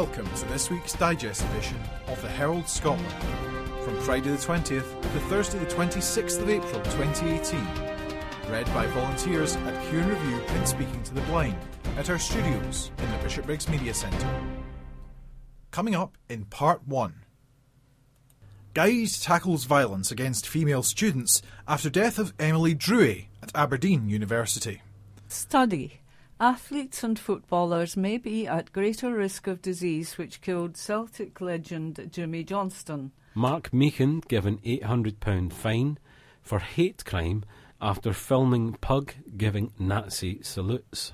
Welcome to this week's digest edition of the Herald Scotland. From Friday the 20th to Thursday the 26th of April 2018. Read by volunteers at Cue and Review and Speaking to the Blind at our studios in the Bishopbriggs Media Centre. Coming up in Part 1. Guide tackles violence against female students after death of Emily Drouet at Aberdeen University. Study. Athletes and footballers may be at greater risk of disease which killed Celtic legend Jimmy Johnstone. Mark Meechan given £800 fine for hate crime after filming pug giving Nazi salutes.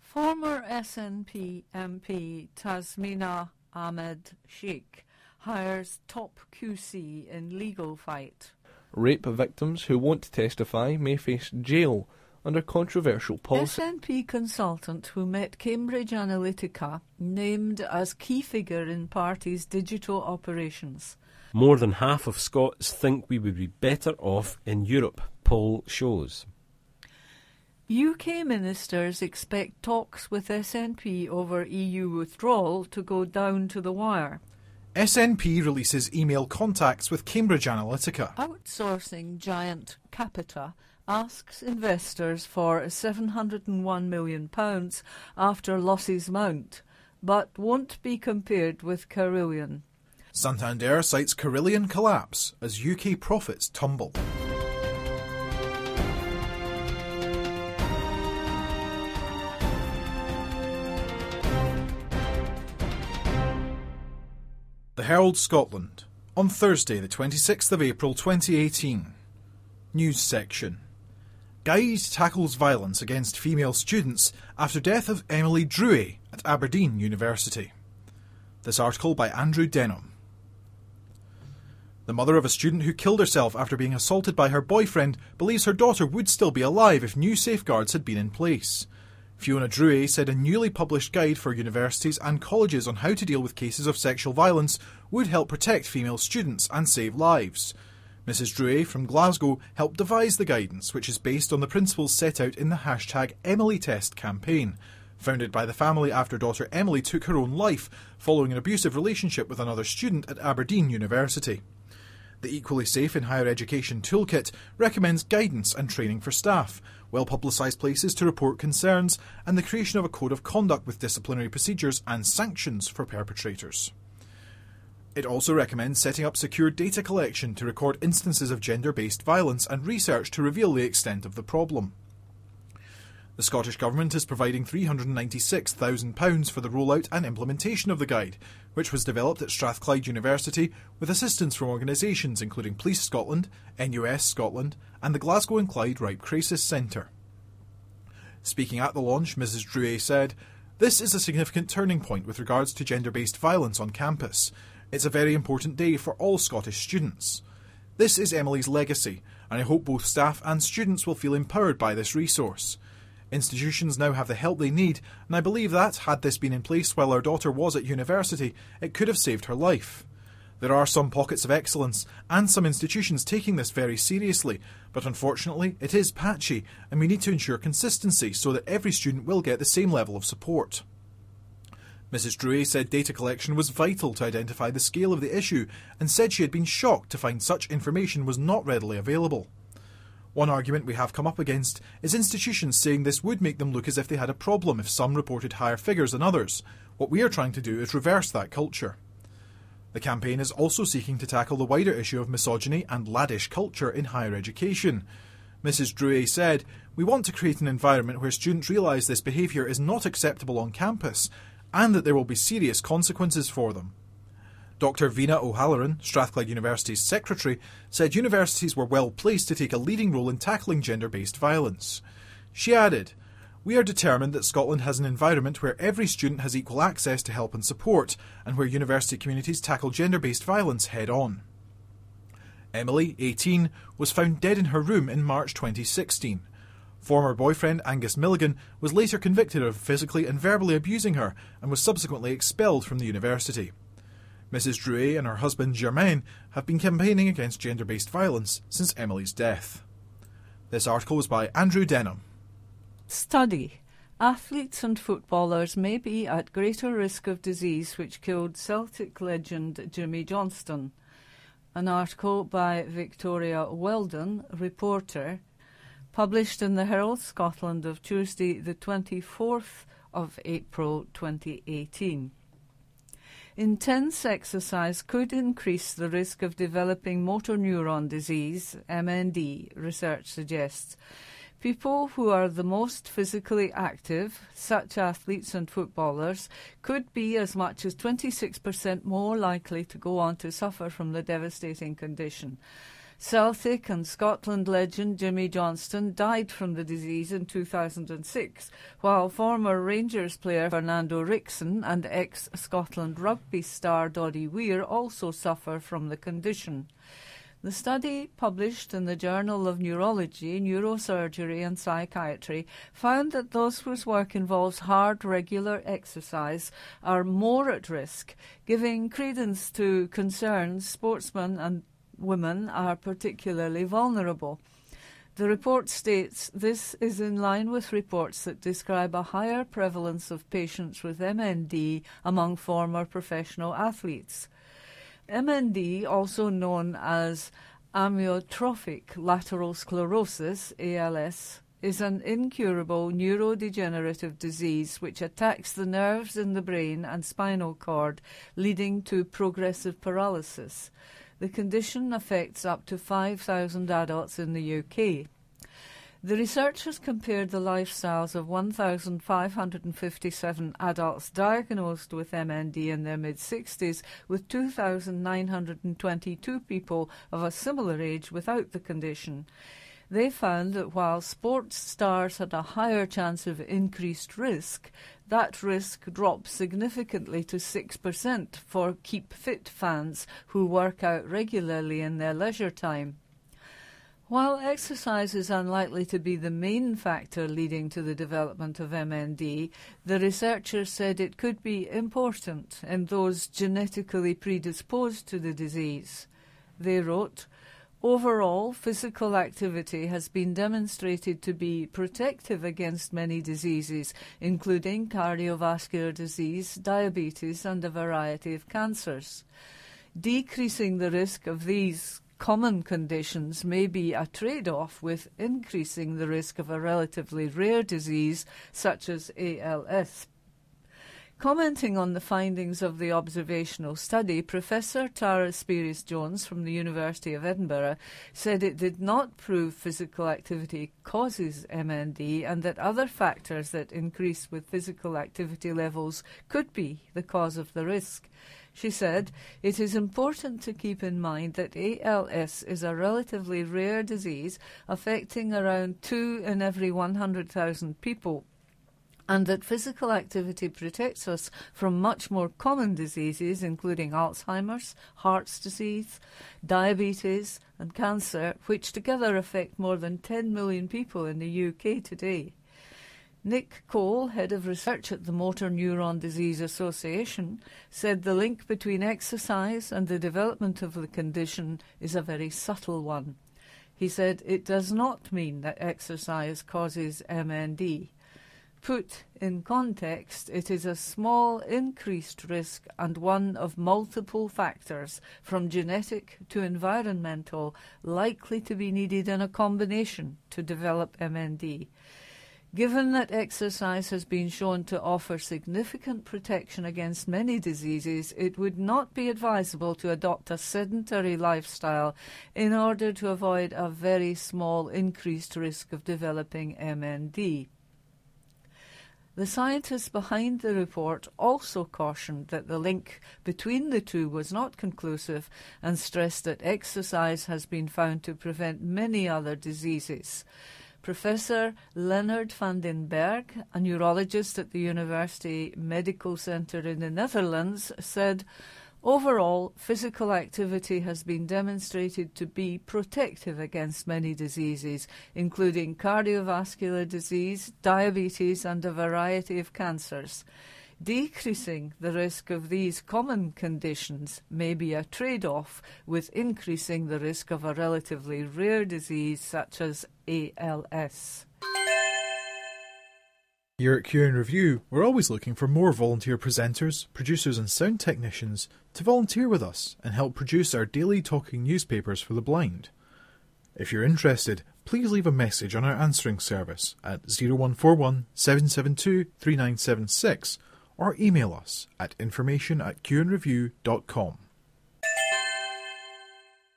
Former SNP MP Tasmina Ahmed Sheikh hires top QC in legal fight. Rape victims who won't testify may face jail under controversial policy. SNP consultant who met Cambridge Analytica named as key figure in party's digital operations. More than half of Scots think we would be better off in Europe, poll shows. UK ministers expect talks with SNP over EU withdrawal to go down to the wire. SNP releases email contacts with Cambridge Analytica. Outsourcing giant Capita asks investors for £701 million after losses mount, but won't be compared with Carillion. Santander cites Carillion collapse as UK profits tumble. The Herald Scotland on Thursday, the 26th of April 2018. News section. Guide tackles violence against female students after death of Emily Drouet at Aberdeen University. This article by Andrew Denholm. The mother of a student who killed herself after being assaulted by her boyfriend believes her daughter would still be alive if new safeguards had been in place. Fiona Drouet said a newly published guide for universities and colleges on how to deal with cases of sexual violence would help protect female students and save lives. Mrs. Drouet from Glasgow helped devise the guidance, which is based on the principles set out in the hashtag Emily Test campaign. Founded by the family after daughter Emily took her own life following an abusive relationship with another student at Aberdeen University. The Equally Safe in Higher Education Toolkit recommends guidance and training for staff, well publicised places to report concerns, and the creation of a code of conduct with disciplinary procedures and sanctions for perpetrators. It also recommends setting up secure data collection to record instances of gender based violence and research to reveal the extent of the problem. The Scottish Government is providing £396,000 for the rollout and implementation of the guide, which was developed at Strathclyde University with assistance from organisations including Police Scotland, NUS Scotland, and the Glasgow and Clyde Rape Crisis Centre. Speaking at the launch, Mrs. Drouet said, This is a significant turning point with regards to gender based violence on campus. It's a very important day for all Scottish students. This is Emily's legacy, and I hope both staff and students will feel empowered by this resource. Institutions now have the help they need, and I believe that, had this been in place while our daughter was at university, it could have saved her life. There are some pockets of excellence, and some institutions taking this very seriously, but unfortunately it is patchy, and we need to ensure consistency so that every student will get the same level of support. Mrs. Drouet said data collection was vital to identify the scale of the issue, and said she had been shocked to find such information was not readily available. One argument we have come up against is institutions saying this would make them look as if they had a problem if some reported higher figures than others. What we are trying to do is reverse that culture. The campaign is also seeking to tackle the wider issue of misogyny and laddish culture in higher education. Mrs. Drouet said, We want to create an environment where students realise this behaviour is not acceptable on campus and that there will be serious consequences for them. Dr. Veena O'Halloran, Strathclyde University's secretary, said universities were well placed to take a leading role in tackling gender based violence. She added, We are determined that Scotland has an environment where every student has equal access to help and support, and where university communities tackle gender based violence head on. Emily, 18, was found dead in her room in March 2016. Former boyfriend Angus Milligan was later convicted of physically and verbally abusing her and was subsequently expelled from the university. Mrs. Drouet and her husband Germain have been campaigning against gender based violence since Emily's death. This article was by Andrew Denholm. Study. Athletes and footballers may be at greater risk of disease which killed Celtic legend Jimmy Johnstone. An article by Victoria Weldon, reporter, published in the Herald Scotland of Tuesday, the 24th of April 2018. Intense exercise could increase the risk of developing motor neuron disease, MND, research suggests. People who are the most physically active, such athletes and footballers, could be as much as 26% more likely to go on to suffer from the devastating condition. Celtic and Scotland legend Jimmy Johnstone died from the disease in 2006, while former Rangers player Fernando Ricksen and ex Scotland rugby star Doddie Weir also suffer from the condition. The study, published in the Journal of Neurology, Neurosurgery and Psychiatry, found that those whose work involves hard, regular exercise are more at risk, giving credence to concerns sportsmen and women are particularly vulnerable. The report states this is in line with reports that describe a higher prevalence of patients with MND among former professional athletes. MND, also known as amyotrophic lateral sclerosis, ALS, is an incurable neurodegenerative disease which attacks the nerves in the brain and spinal cord, leading to progressive paralysis. The condition affects up to 5,000 adults in the UK. The researchers compared the lifestyles of 1,557 adults diagnosed with MND in their mid 60s with 2,922 people of a similar age without the condition. They found that while sports stars had a higher chance of increased risk, that risk drops significantly to 6% for Keep Fit fans who work out regularly in their leisure time. While exercise is unlikely to be the main factor leading to the development of MND, the researchers said it could be important in those genetically predisposed to the disease. They wrote, Overall, physical activity has been demonstrated to be protective against many diseases, including cardiovascular disease, diabetes, and a variety of cancers. Decreasing the risk of these common conditions may be a trade off with increasing the risk of a relatively rare disease such as ALS. Commenting on the findings of the observational study, Professor Tara Spires-Jones from the University of Edinburgh said it did not prove physical activity causes MND and that other factors that increase with physical activity levels could be the cause of the risk. She said, It is important to keep in mind that ALS is a relatively rare disease affecting around 2 in every 100,000 people and that physical activity protects us from much more common diseases, including Alzheimer's, heart's disease, diabetes, and cancer, which together affect more than 10 million people in the UK today. Nick Cole, head of research at the Motor Neuron Disease Association, said the link between exercise and the development of the condition is a very subtle one. He said it does not mean that exercise causes MND. Put in context, it is a small increased risk and one of multiple factors, from genetic to environmental, likely to be needed in a combination to develop MND. Given that exercise has been shown to offer significant protection against many diseases, it would not be advisable to adopt a sedentary lifestyle in order to avoid a very small increased risk of developing MND. The scientists behind the report also cautioned that the link between the two was not conclusive and stressed that exercise has been found to prevent many other diseases. Professor Leonard van den Berg, a neurologist at the University Medical Center in the Netherlands, said Overall, physical activity has been demonstrated to be protective against many diseases, including cardiovascular disease, diabetes, and a variety of cancers. Decreasing the risk of these common conditions may be a trade off with increasing the risk of a relatively rare disease such as ALS. Here at Cue and Review, we're always looking for more volunteer presenters, producers, and sound technicians to volunteer with us and help produce our daily talking newspapers for the blind. If you're interested, please leave a message on our answering service at 0141 772 3976 or email us at information at cueandreview.com.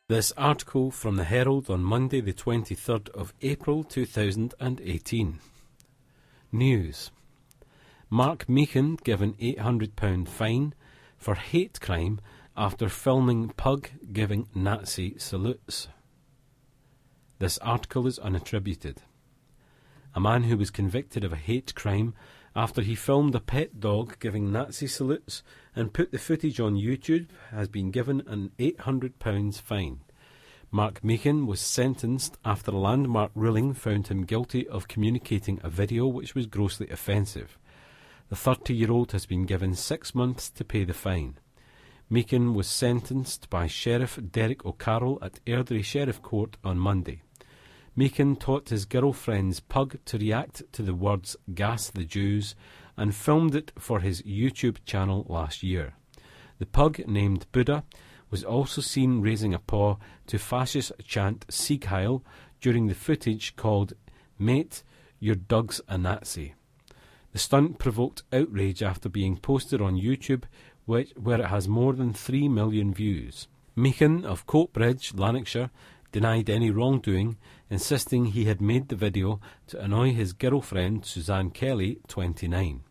This article from the Herald on Monday, the 23rd of April 2018. News Mark Meechan given £800 fine for hate crime after filming pug giving Nazi salutes. This article is unattributed. A man who was convicted of a hate crime after he filmed a pet dog giving Nazi salutes and put the footage on YouTube has been given an £800 fine. Mark Meechan was sentenced after a landmark ruling found him guilty of communicating a video which was grossly offensive. The 30 year old has been given six months to pay the fine. Meechan was sentenced by Sheriff Derek O'Carroll at Airdrie Sheriff Court on Monday. Meechan taught his girlfriend's pug to react to the words Gas the Jews and filmed it for his YouTube channel last year. The pug, named Buddha, was also seen raising a paw to fascist chant Sieg Heil during the footage called Mate, Your Dog's a Nazi. The stunt provoked outrage after being posted on YouTube, which, where it has more than 3 million views. Meechan of Coatbridge, Lanarkshire, denied any wrongdoing, insisting he had made the video to annoy his girlfriend Suzanne Kelly, 29.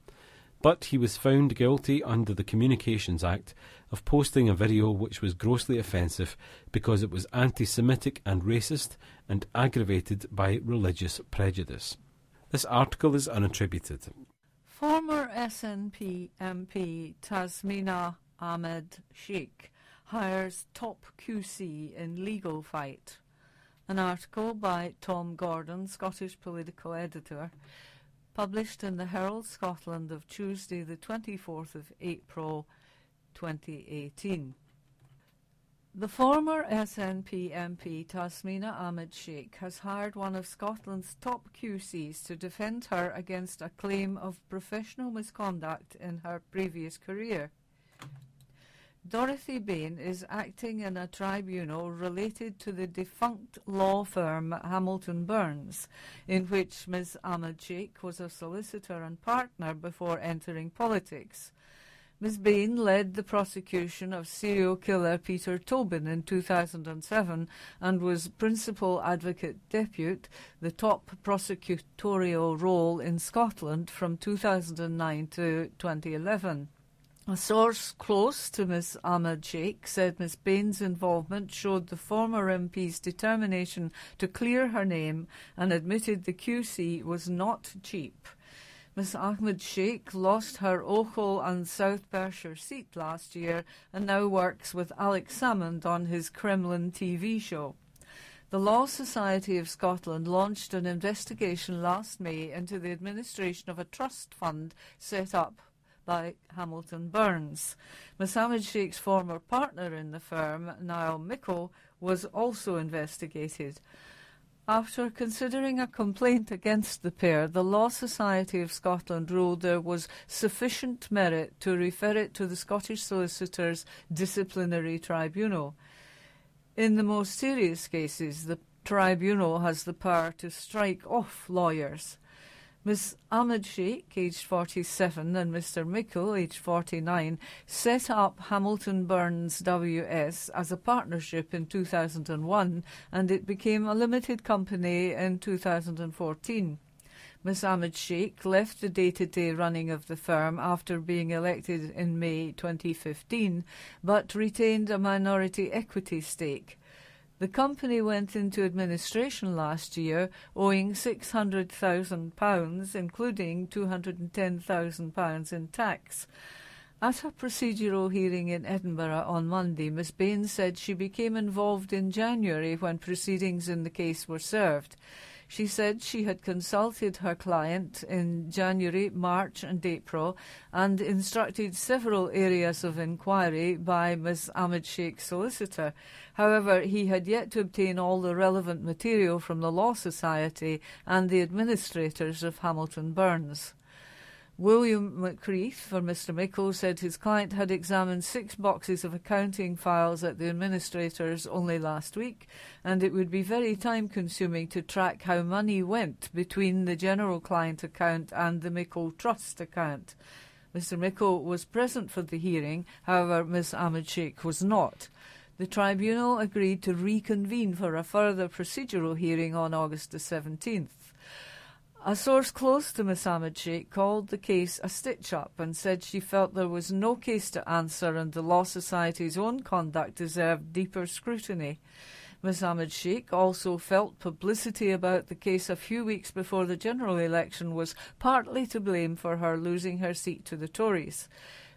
But he was found guilty under the Communications Act of posting a video which was grossly offensive because it was anti Semitic and racist and aggravated by religious prejudice. This article is unattributed. Former SNP MP Tasmina Ahmed Sheikh hires top QC in legal fight. An article by Tom Gordon, Scottish political editor, published in the Herald Scotland of Tuesday, the 24th of April 2018. The former SNP MP Tasmina Ahmed Sheikh has hired one of Scotland's top QCs to defend her against a claim of professional misconduct in her previous career. Dorothy Bain is acting in a tribunal related to the defunct law firm Hamilton Burns, in which Ms. Ahmed Sheikh was a solicitor and partner before entering politics. Ms. Bain led the prosecution of serial killer Peter Tobin in 2007 and was Principal Advocate Depute, the top prosecutorial role in Scotland from 2009 to 2011. A source close to Miss Ahmed Sheikh said Miss Bain's involvement showed the former MP's determination to clear her name and admitted the QC was not cheap. Miss Ahmed Sheikh lost her Ochil and South Perthshire seat last year and now works with Alex Salmond on his Kremlin TV show. The Law Society of Scotland launched an investigation last May into the administration of a trust fund set up by Hamilton Burns. Mohammed Sheikh's former partner in the firm, Niall Mickle, was also investigated. After considering a complaint against the pair, the Law Society of Scotland ruled there was sufficient merit to refer it to the Scottish Solicitors Disciplinary Tribunal. In the most serious cases, the tribunal has the power to strike off lawyers. Ms. Ahmed Sheikh, aged 47, and Mr. Mickle, aged 49, set up Hamilton Burns WS as a partnership in 2001 and it became a limited company in 2014. Ms. Ahmed Sheikh left the day to day running of the firm after being elected in May 2015, but retained a minority equity stake. The company went into administration last year owing £600,000, including £210,000 in tax. At a procedural hearing in Edinburgh on Monday, Miss Bain said she became involved in January when proceedings in the case were served. She said she had consulted her client in January, March, and April and instructed several areas of inquiry by Ms. Ahmed Sheikh's solicitor. However, he had yet to obtain all the relevant material from the Law Society and the administrators of Hamilton Burns. William McCreath for Mr. Mickle said his client had examined six boxes of accounting files at the administrators only last week, and it would be very time consuming to track how money went between the general client account and the Mickle Trust account. Mr. Mickle was present for the hearing, however, Miss Ahmed Sheikh was not. The tribunal agreed to reconvene for a further procedural hearing on August the 17th. A source close to Miss Ahmed Sheikh called the case a stitch up and said she felt there was no case to answer and the Law Society's own conduct deserved deeper scrutiny. Miss Ahmed Sheikh also felt publicity about the case a few weeks before the general election was partly to blame for her losing her seat to the Tories.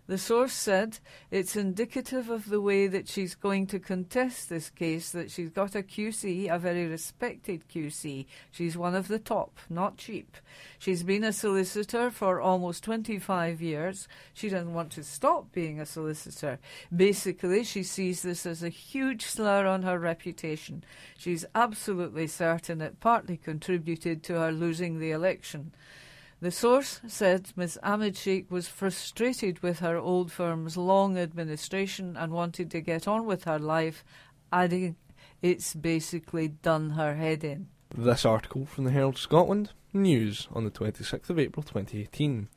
The source said it's indicative of the way that she's going to contest this case that she's got a QC, a very respected QC. She's one of the top, not cheap. She's been a solicitor for almost 25 years. She doesn't want to stop being a solicitor. Basically, she sees this as a huge slur on her reputation. She's absolutely certain it partly contributed to her losing the election. The source said Ms. Ahmed Sheikh was frustrated with her old firm's long administration and wanted to get on with her life, adding, It's basically done her head in. This article from the Herald Scotland News on the 26th of April 2018.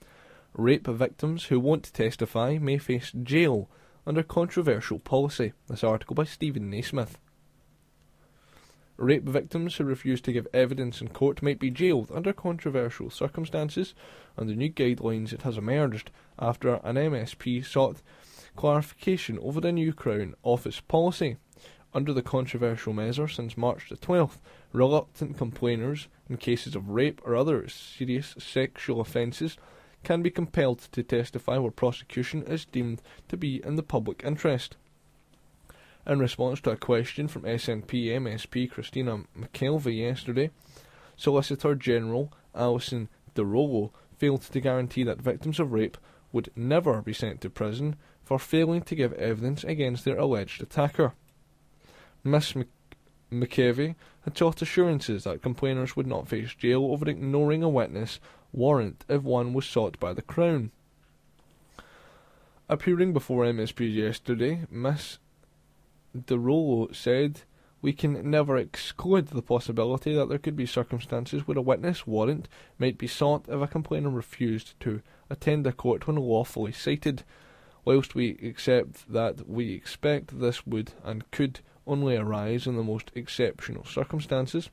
Rape victims who won't testify may face jail under controversial policy. This article by Stephen Naysmith. Rape victims who refuse to give evidence in court might be jailed under controversial circumstances. Under new guidelines, it has emerged after an MSP sought clarification over the new Crown Office policy. Under the controversial measure since March the 12th, reluctant complainers in cases of rape or other serious sexual offences can be compelled to testify where prosecution is deemed to be in the public interest. In response to a question from SNP MSP Christina McKelvie yesterday, Solicitor General Alison Di Rollo failed to guarantee that victims of rape would never be sent to prison for failing to give evidence against their alleged attacker. Miss McKelvie had sought assurances that complainers would not face jail over ignoring a witness warrant if one was sought by the Crown. Appearing before MSP yesterday, Miss Di Rollo said, We can never exclude the possibility that there could be circumstances where a witness warrant might be sought if a complainer refused to attend a court when lawfully cited. Whilst we accept that we expect this would and could only arise in the most exceptional circumstances,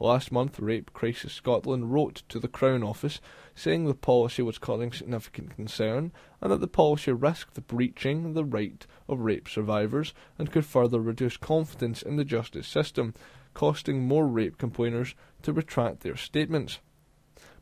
Last month, Rape Crisis Scotland wrote to the Crown Office saying the policy was causing significant concern and that the policy risked breaching the right of rape survivors and could further reduce confidence in the justice system, costing more rape complainers to retract their statements.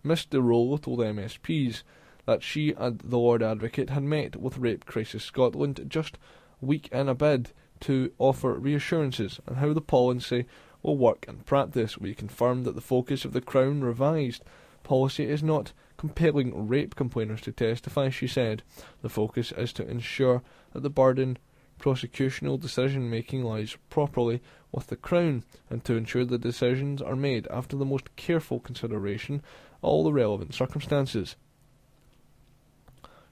Miss de Di Rollo told MSPs that she and the Lord Advocate had met with Rape Crisis Scotland just week in a bid to offer reassurances on how the policy will work in practice. We confirmed that the focus of the Crown revised policy is not compelling rape complainers to testify, she said. The focus is to ensure that the burden prosecutional decision making lies properly with the Crown and to ensure the decisions are made after the most careful consideration of all the relevant circumstances.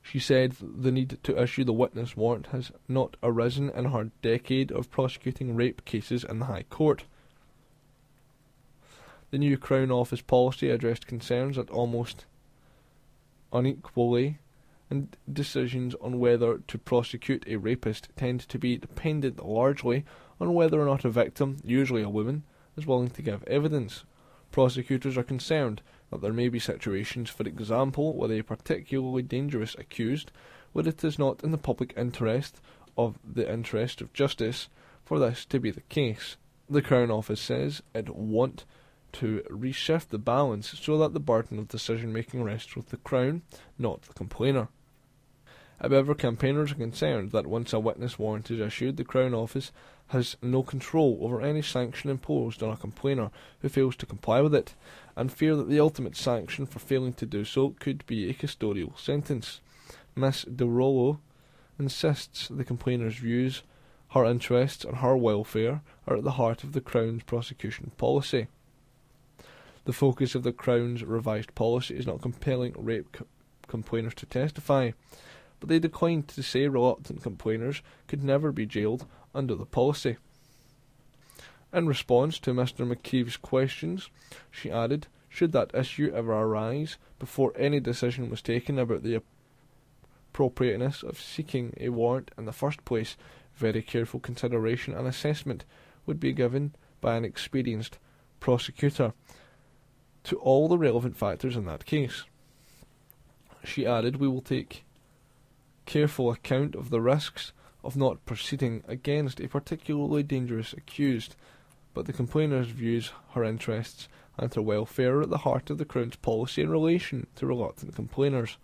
She said the need to issue the witness warrant has not arisen in her decade of prosecuting rape cases in the High Court. The new Crown Office policy addressed concerns that almost unequally and decisions on whether to prosecute a rapist tend to be dependent largely on whether or not a victim, usually a woman, is willing to give evidence. Prosecutors are concerned that there may be situations, for example, with a particularly dangerous accused, where it is not in the public interest of the interest of justice for this to be the case. The Crown Office says it want to reshift the balance so that the burden of decision making rests with the Crown, not the complainer. However, campaigners are concerned that once a witness warrant is issued, the Crown Office has no control over any sanction imposed on a complainer who fails to comply with it, and fear that the ultimate sanction for failing to do so could be a custodial sentence. Miss Di Rollo insists the complainer's views, her interests, and her welfare are at the heart of the Crown's prosecution policy. The focus of the Crown's revised policy is not compelling rape co- complainers to testify, but they declined to say reluctant complainers could never be jailed under the policy. In response to Mr. McKeeve's questions, she added, should that issue ever arise, before any decision was taken about the appropriateness of seeking a warrant in the first place, very careful consideration and assessment would be given by an experienced prosecutor to all the relevant factors in that case. She added, We will take careful account of the risks of not proceeding against a particularly dangerous accused, but the complainers views her interests and her welfare are at the heart of the Crown's policy in relation to reluctant complainers.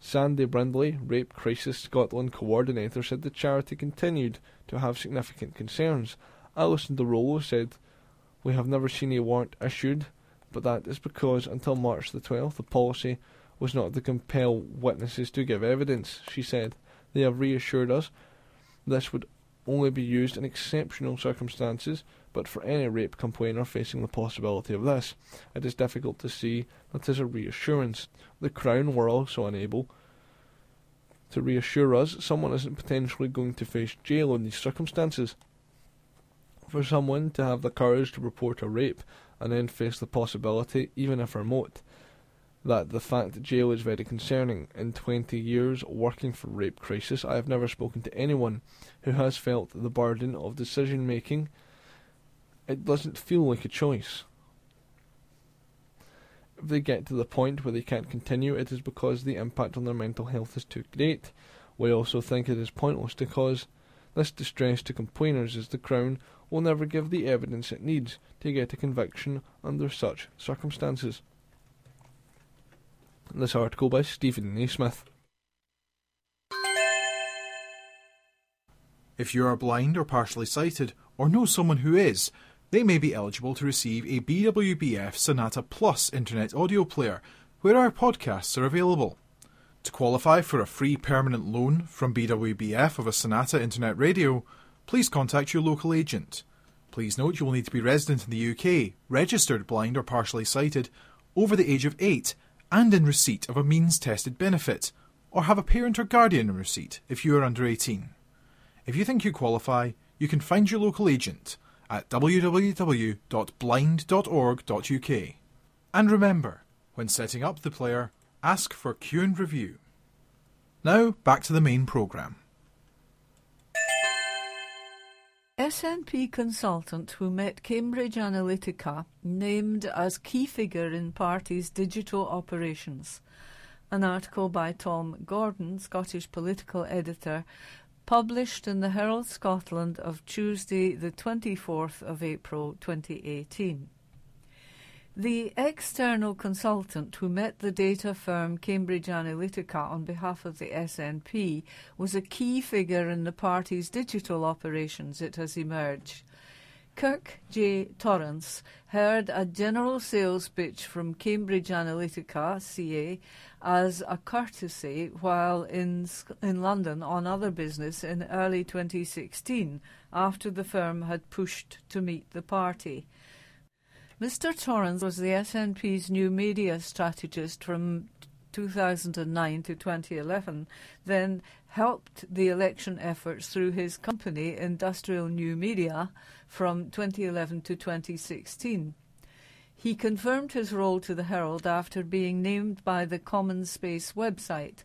Sandy Brindley, Rape Crisis Scotland coordinator, said the charity continued to have significant concerns. Alison Di Rollo said, We have never seen a warrant issued, but that is because until March the 12th the policy was not to compel witnesses to give evidence, she said. They have reassured us this would only be used in exceptional circumstances, but for any rape complainer facing the possibility of this, it is difficult to see that is a reassurance. The Crown were also unable to reassure us someone isn't potentially going to face jail in these circumstances. For someone to have the courage to report a rape and then face the possibility, even if remote, that the fact that jail is very concerning. In 20 years working for Rape Crisis, I have never spoken to anyone who has felt the burden of decision making. It doesn't feel like a choice. If they get to the point where they can't continue, it is because the impact on their mental health is too great. We also think it is pointless to cause this distress to complainers as the Crown will never give the evidence it needs to get a conviction under such circumstances. This article by Stephen Naysmith. If you are blind or partially sighted, or know someone who is, they may be eligible to receive a BWBF Sonata Plus internet audio player, where our podcasts are available. To qualify for a free permanent loan from BWBF of a Sonata internet radio, please contact your local agent. Please note you will need to be resident in the UK, registered blind or partially sighted, over the age of 8, and in receipt of a means tested benefit, or have a parent or guardian in receipt if you are under 18. If you think you qualify, you can find your local agent at www.blind.org.uk. And remember, when setting up the player, ask for Cue and Review. Now, back to the main programme. SNP consultant who met Cambridge Analytica named as key figure in party's digital operations. An article by Tom Gordon, Scottish political editor, published in the Herald Scotland of Tuesday, the 24th of April 2018. The external consultant who met the data firm Cambridge Analytica on behalf of the SNP was a key figure in the party's digital operations, it has emerged. Kirk J. Torrance heard a general sales pitch from Cambridge Analytica CA as a courtesy while in in London on other business in early 2016 after the firm had pushed to meet the party. Mr. Torrance was the SNP's new media strategist from 2009 to 2011, then helped the election efforts through his company, Industrial New Media, from 2011 to 2016. He confirmed his role to the Herald after being named by the Common Space website.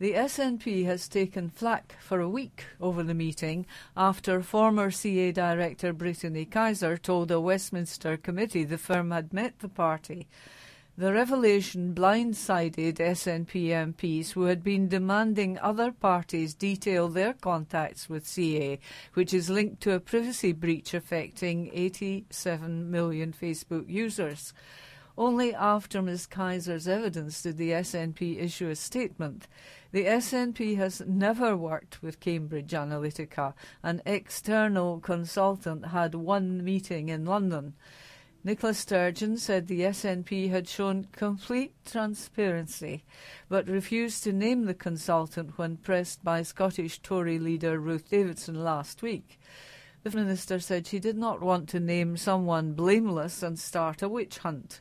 The SNP has taken flack for a week over the meeting after former CA Director Brittany Kaiser told a Westminster committee the firm had met the party. The revelation blindsided SNP MPs who had been demanding other parties detail their contacts with CA, which is linked to a privacy breach affecting 87 million Facebook users. Only after Ms. Kaiser's evidence did the SNP issue a statement. The SNP has never worked with Cambridge Analytica. An external consultant had one meeting in London. Nicola Sturgeon said the SNP had shown complete transparency, but refused to name the consultant when pressed by Scottish Tory leader Ruth Davidson last week. The Minister said she did not want to name someone blameless and start a witch hunt.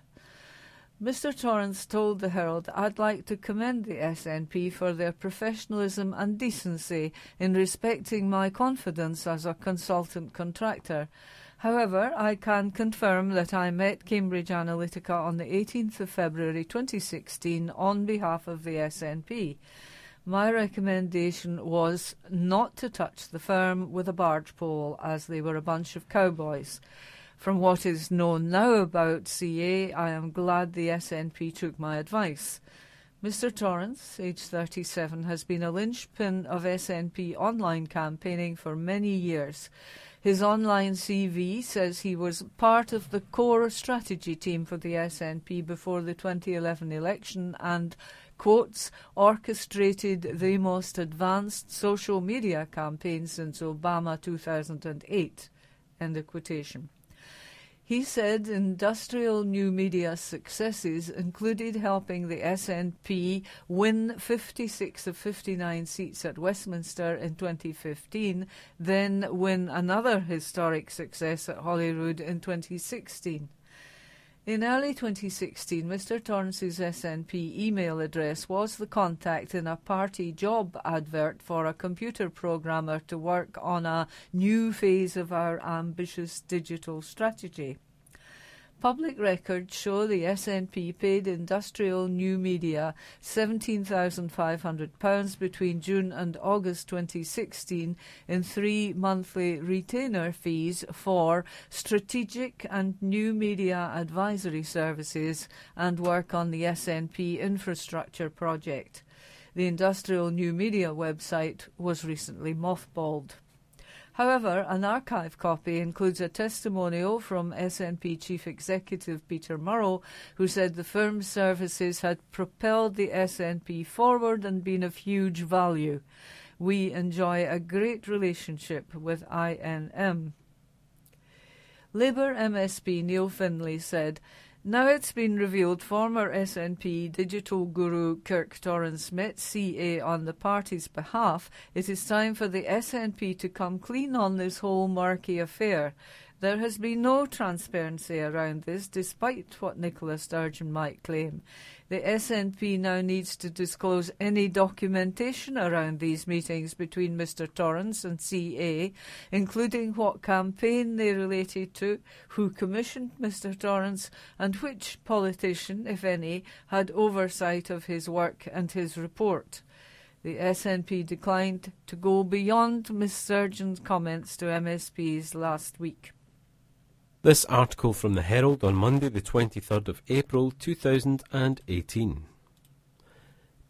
Mr. Torrance told the Herald, I'd like to commend the SNP for their professionalism and decency in respecting my confidence as a consultant contractor. However, I can confirm that I met Cambridge Analytica on the 18th of February 2016 on behalf of the SNP. My recommendation was not to touch the firm with a barge pole as they were a bunch of cowboys. From what is known now about CA, I am glad the SNP took my advice. Mr. Torrance, age 37, has been a linchpin of SNP online campaigning for many years. His online CV says he was part of the core strategy team for the SNP before the 2011 election and, quotes, orchestrated the most advanced social media campaign since Obama 2008, end of quotation. He said industrial new media successes included helping the SNP win 56 of 59 seats at Westminster in 2015, then win another historic success at Holyrood in 2016. In early 2016, Mr. Torrance's SNP email address was the contact in a party job advert for a computer programmer to work on a new phase of our ambitious digital strategy. Public records show the SNP paid industrial new media £17,500 between June and August 2016 in three monthly retainer fees for strategic and new media advisory services and work on the SNP infrastructure project. The industrial new media website was recently mothballed. However, an archive copy includes a testimonial from SNP Chief Executive Peter Murrell, who said the firm's services had propelled the SNP forward and been of huge value. We enjoy a great relationship with INM. Labour MSP Neil Findlay said, now it's been revealed former SNP digital guru Kirk Torrance met CA on the party's behalf. It is time for the SNP to come clean on this whole murky affair. There has been no transparency around this, despite what Nicola Sturgeon might claim. The SNP now needs to disclose any documentation around these meetings between Mr. Torrance and CA, including what campaign they related to, who commissioned Mr. Torrance, and which politician, if any, had oversight of his work and his report. The SNP declined to go beyond Ms. Sturgeon's comments to MSPs last week. This article from the Herald on Monday, the 23rd of April 2018.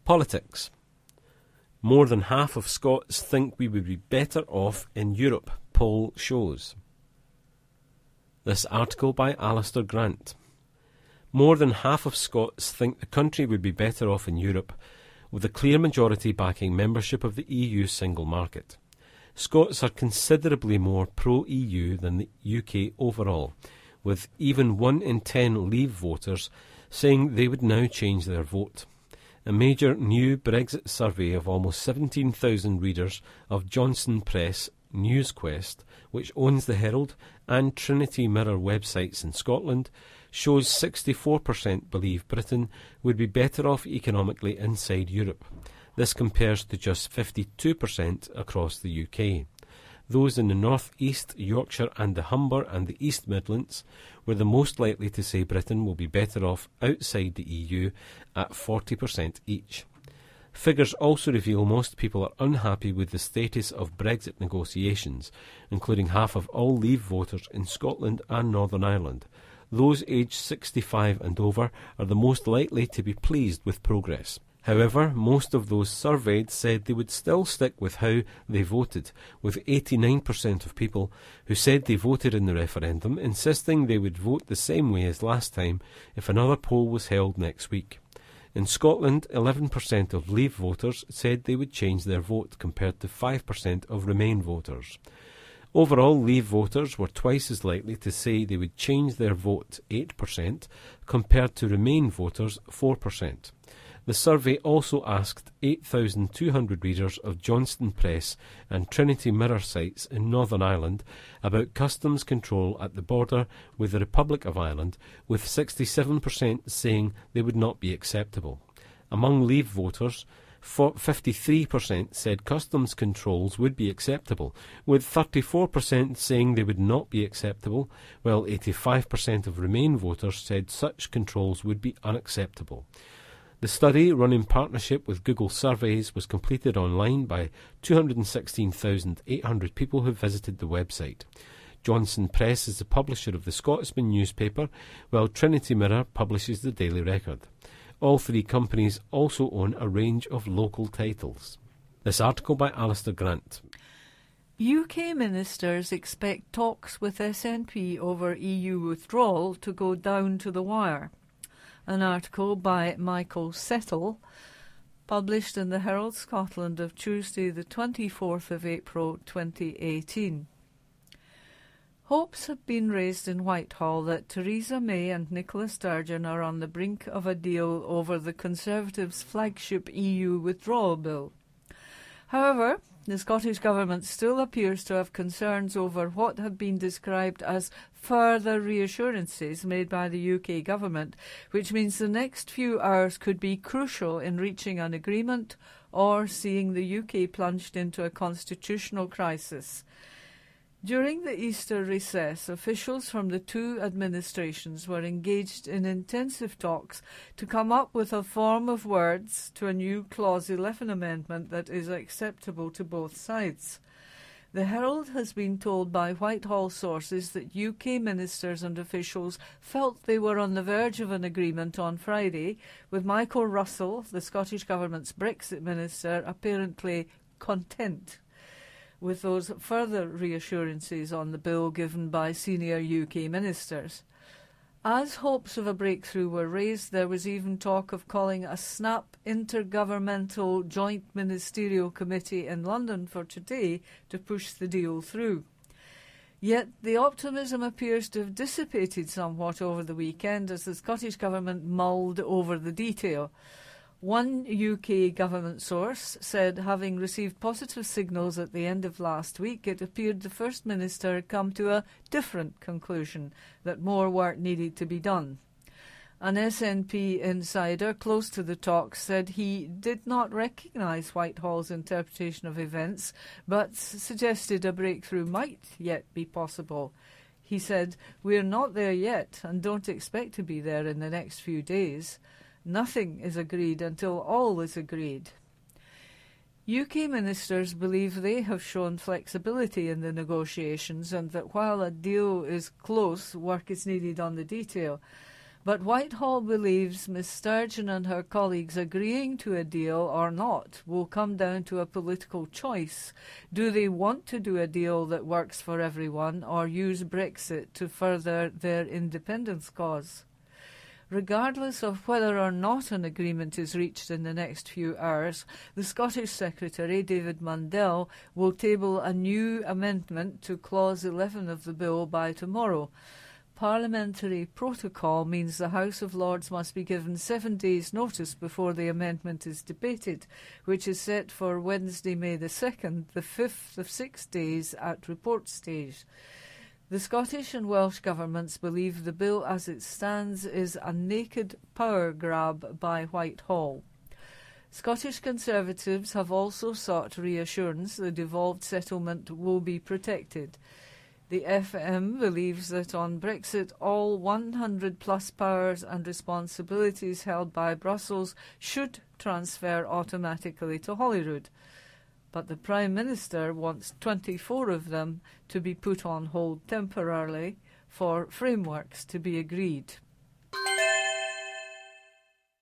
Politics. More than half of Scots think we would be better off in Europe, poll shows. This article by Alistair Grant. More than half of Scots think the country would be better off in Europe, with a clear majority backing membership of the EU single market. Scots are considerably more pro EU than the UK overall, with even one in ten Leave voters saying they would now change their vote. A major new Brexit survey of almost 17,000 readers of Johnston Press NewsQuest, which owns the Herald and Trinity Mirror websites in Scotland, shows 64% believe Britain would be better off economically inside Europe. This compares to just 52% across the UK. Those in the North East, Yorkshire, and the Humber and the East Midlands were the most likely to say Britain will be better off outside the EU at 40% each. Figures also reveal most people are unhappy with the status of Brexit negotiations, including half of all Leave voters in Scotland and Northern Ireland. Those aged 65 and over are the most likely to be pleased with progress. However, most of those surveyed said they would still stick with how they voted, with 89% of people who said they voted in the referendum insisting they would vote the same way as last time if another poll was held next week. In Scotland, 11% of Leave voters said they would change their vote compared to 5% of Remain voters. Overall, Leave voters were twice as likely to say they would change their vote, 8%, compared to Remain voters, 4%. The survey also asked 8,200 readers of Johnston Press and Trinity Mirror sites in Northern Ireland about customs control at the border with the Republic of Ireland, with 67% saying they would not be acceptable. Among Leave voters, 53% said customs controls would be acceptable, with 34% saying they would not be acceptable, while 85% of Remain voters said such controls would be unacceptable. The study, run in partnership with Google Surveys, was completed online by 216,800 people who visited the website. Johnston Press is the publisher of the Scotsman newspaper, while Trinity Mirror publishes the Daily Record. All three companies also own a range of local titles. This article by Alistair Grant. UK ministers expect talks with SNP over EU withdrawal to go down to the wire. An article by Michael Settle, published in the Herald Scotland of Tuesday, the 24th of April 2018. Hopes have been raised in Whitehall that Theresa May and Nicola Sturgeon are on the brink of a deal over the Conservatives' flagship EU withdrawal bill. However, the Scottish Government still appears to have concerns over what have been described as further reassurances made by the UK Government, which means the next few hours could be crucial in reaching an agreement or seeing the UK plunged into a constitutional crisis. During the Easter recess, officials from the two administrations were engaged in intensive talks to come up with a form of words to a new Clause 11 amendment that is acceptable to both sides. The Herald has been told by Whitehall sources that UK ministers and officials felt they were on the verge of an agreement on Friday, with Michael Russell, the Scottish Government's Brexit minister, apparently content with those further reassurances on the bill given by senior UK ministers. As hopes of a breakthrough were raised, there was even talk of calling a snap intergovernmental joint ministerial committee in London for today to push the deal through. Yet the optimism appears to have dissipated somewhat over the weekend as the Scottish Government mulled over the detail. One UK government source said, having received positive signals at the end of last week, it appeared the First Minister had come to a different conclusion that more work needed to be done. An SNP insider close to the talks said he did not recognise Whitehall's interpretation of events, but suggested a breakthrough might yet be possible. He said, We're not there yet and don't expect to be there in the next few days. Nothing is agreed until all is agreed. UK ministers believe they have shown flexibility in the negotiations and that while a deal is close, work is needed on the detail. But Whitehall believes Ms Sturgeon and her colleagues agreeing to a deal or not will come down to a political choice. Do they want to do a deal that works for everyone or use Brexit to further their independence cause? Regardless of whether or not an agreement is reached in the next few hours, the Scottish Secretary, David Mundell, will table a new amendment to Clause 11 of the bill by tomorrow. Parliamentary protocol means the House of Lords must be given seven days' notice before the amendment is debated, which is set for Wednesday, May the 2nd, the fifth of six days at report stage. The Scottish and Welsh governments believe the bill as it stands is a naked power grab by Whitehall. Scottish Conservatives have also sought reassurance the devolved settlement will be protected. The FM believes that on Brexit, all 100 plus powers and responsibilities held by Brussels should transfer automatically to Holyrood but the Prime Minister wants 24 of them to be put on hold temporarily for frameworks to be agreed.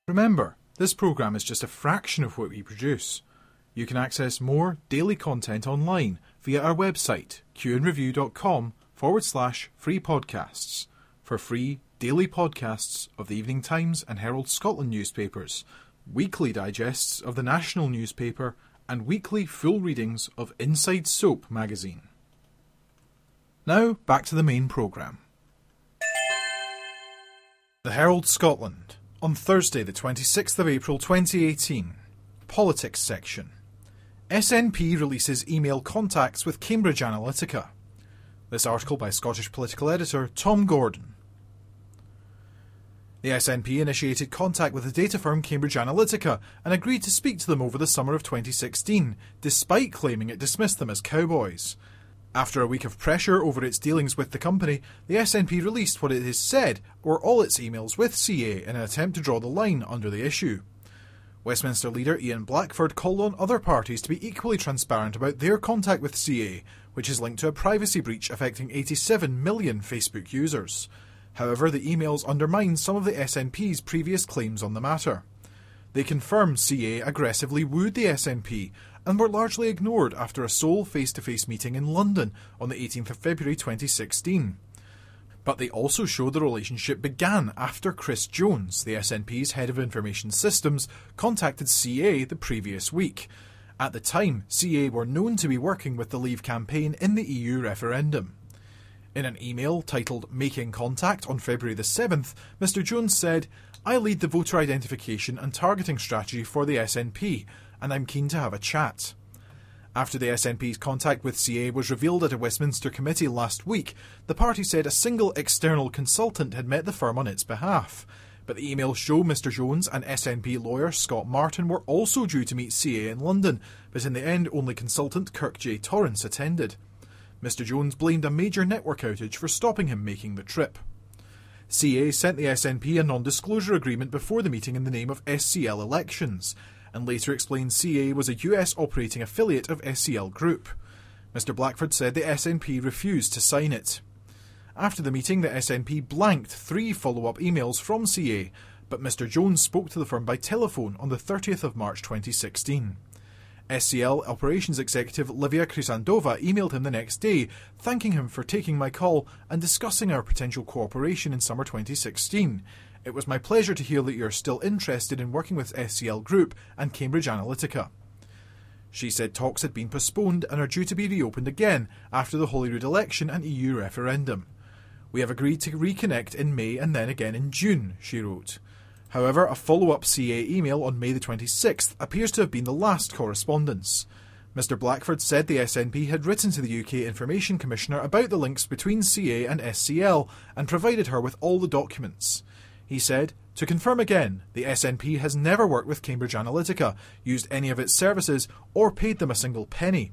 Remember, this programme is just a fraction of what we produce. You can access more daily content online via our website, cueandreview.com forward slash free podcasts, for free daily podcasts of the Evening Times and Herald Scotland newspapers, weekly digests of the national newspaper, and weekly full readings of Inside Soap magazine. Now, back to the main programme. The Herald Scotland, On Thursday, the 26th of April 2018, Politics section. SNP releases email contacts with Cambridge Analytica. This article by Scottish political editor Tom Gordon. The SNP initiated contact with the data firm Cambridge Analytica and agreed to speak to them over the summer of 2016, despite claiming it dismissed them as cowboys. After a week of pressure over its dealings with the company, the SNP released what it has said were all its emails with CA in an attempt to draw the line under the issue. Westminster leader Ian Blackford called on other parties to be equally transparent about their contact with CA, which is linked to a privacy breach affecting 87 million Facebook users. However, the emails undermine some of the SNP's previous claims on the matter. They confirm CA aggressively wooed the SNP and were largely ignored after a sole face to face meeting in London on the 18th of February 2016. But they also show the relationship began after Chris Jones, the SNP's head of information systems, contacted CA the previous week. At the time, CA were known to be working with the Leave campaign in the EU referendum. In an email titled Making Contact on February the 7th, Mr Jones said, I lead the voter identification and targeting strategy for the SNP, and I'm keen to have a chat. After the SNP's contact with CA was revealed at a Westminster committee last week, the party said a single external consultant had met the firm on its behalf. But the emails show Mr Jones and SNP lawyer Scott Martin were also due to meet CA in London, but in the end only consultant Kirk J. Torrance attended. Mr Jones blamed a major network outage for stopping him making the trip. CA sent the SNP a non disclosure agreement before the meeting in the name of SCL Elections, and later explained CA was a US operating affiliate of SCL Group. Mr Blackford said the SNP refused to sign it. After the meeting, the SNP blanked three follow up emails from CA, but Mr Jones spoke to the firm by telephone on the 30th of March 2016. SCL operations executive Livia Chrysandova emailed him the next day, thanking him for taking my call and discussing our potential cooperation in summer 2016. It was my pleasure to hear that you're still interested in working with SCL Group and Cambridge Analytica. She said talks had been postponed and are due to be reopened again after the Holyrood election and EU referendum. We have agreed to reconnect in May and then again in June, she wrote. However, a follow up CA email on May the 26th appears to have been the last correspondence. Mr. Blackford said the SNP had written to the UK Information Commissioner about the links between CA and SCL and provided her with all the documents. He said, To confirm again, the SNP has never worked with Cambridge Analytica, used any of its services, or paid them a single penny.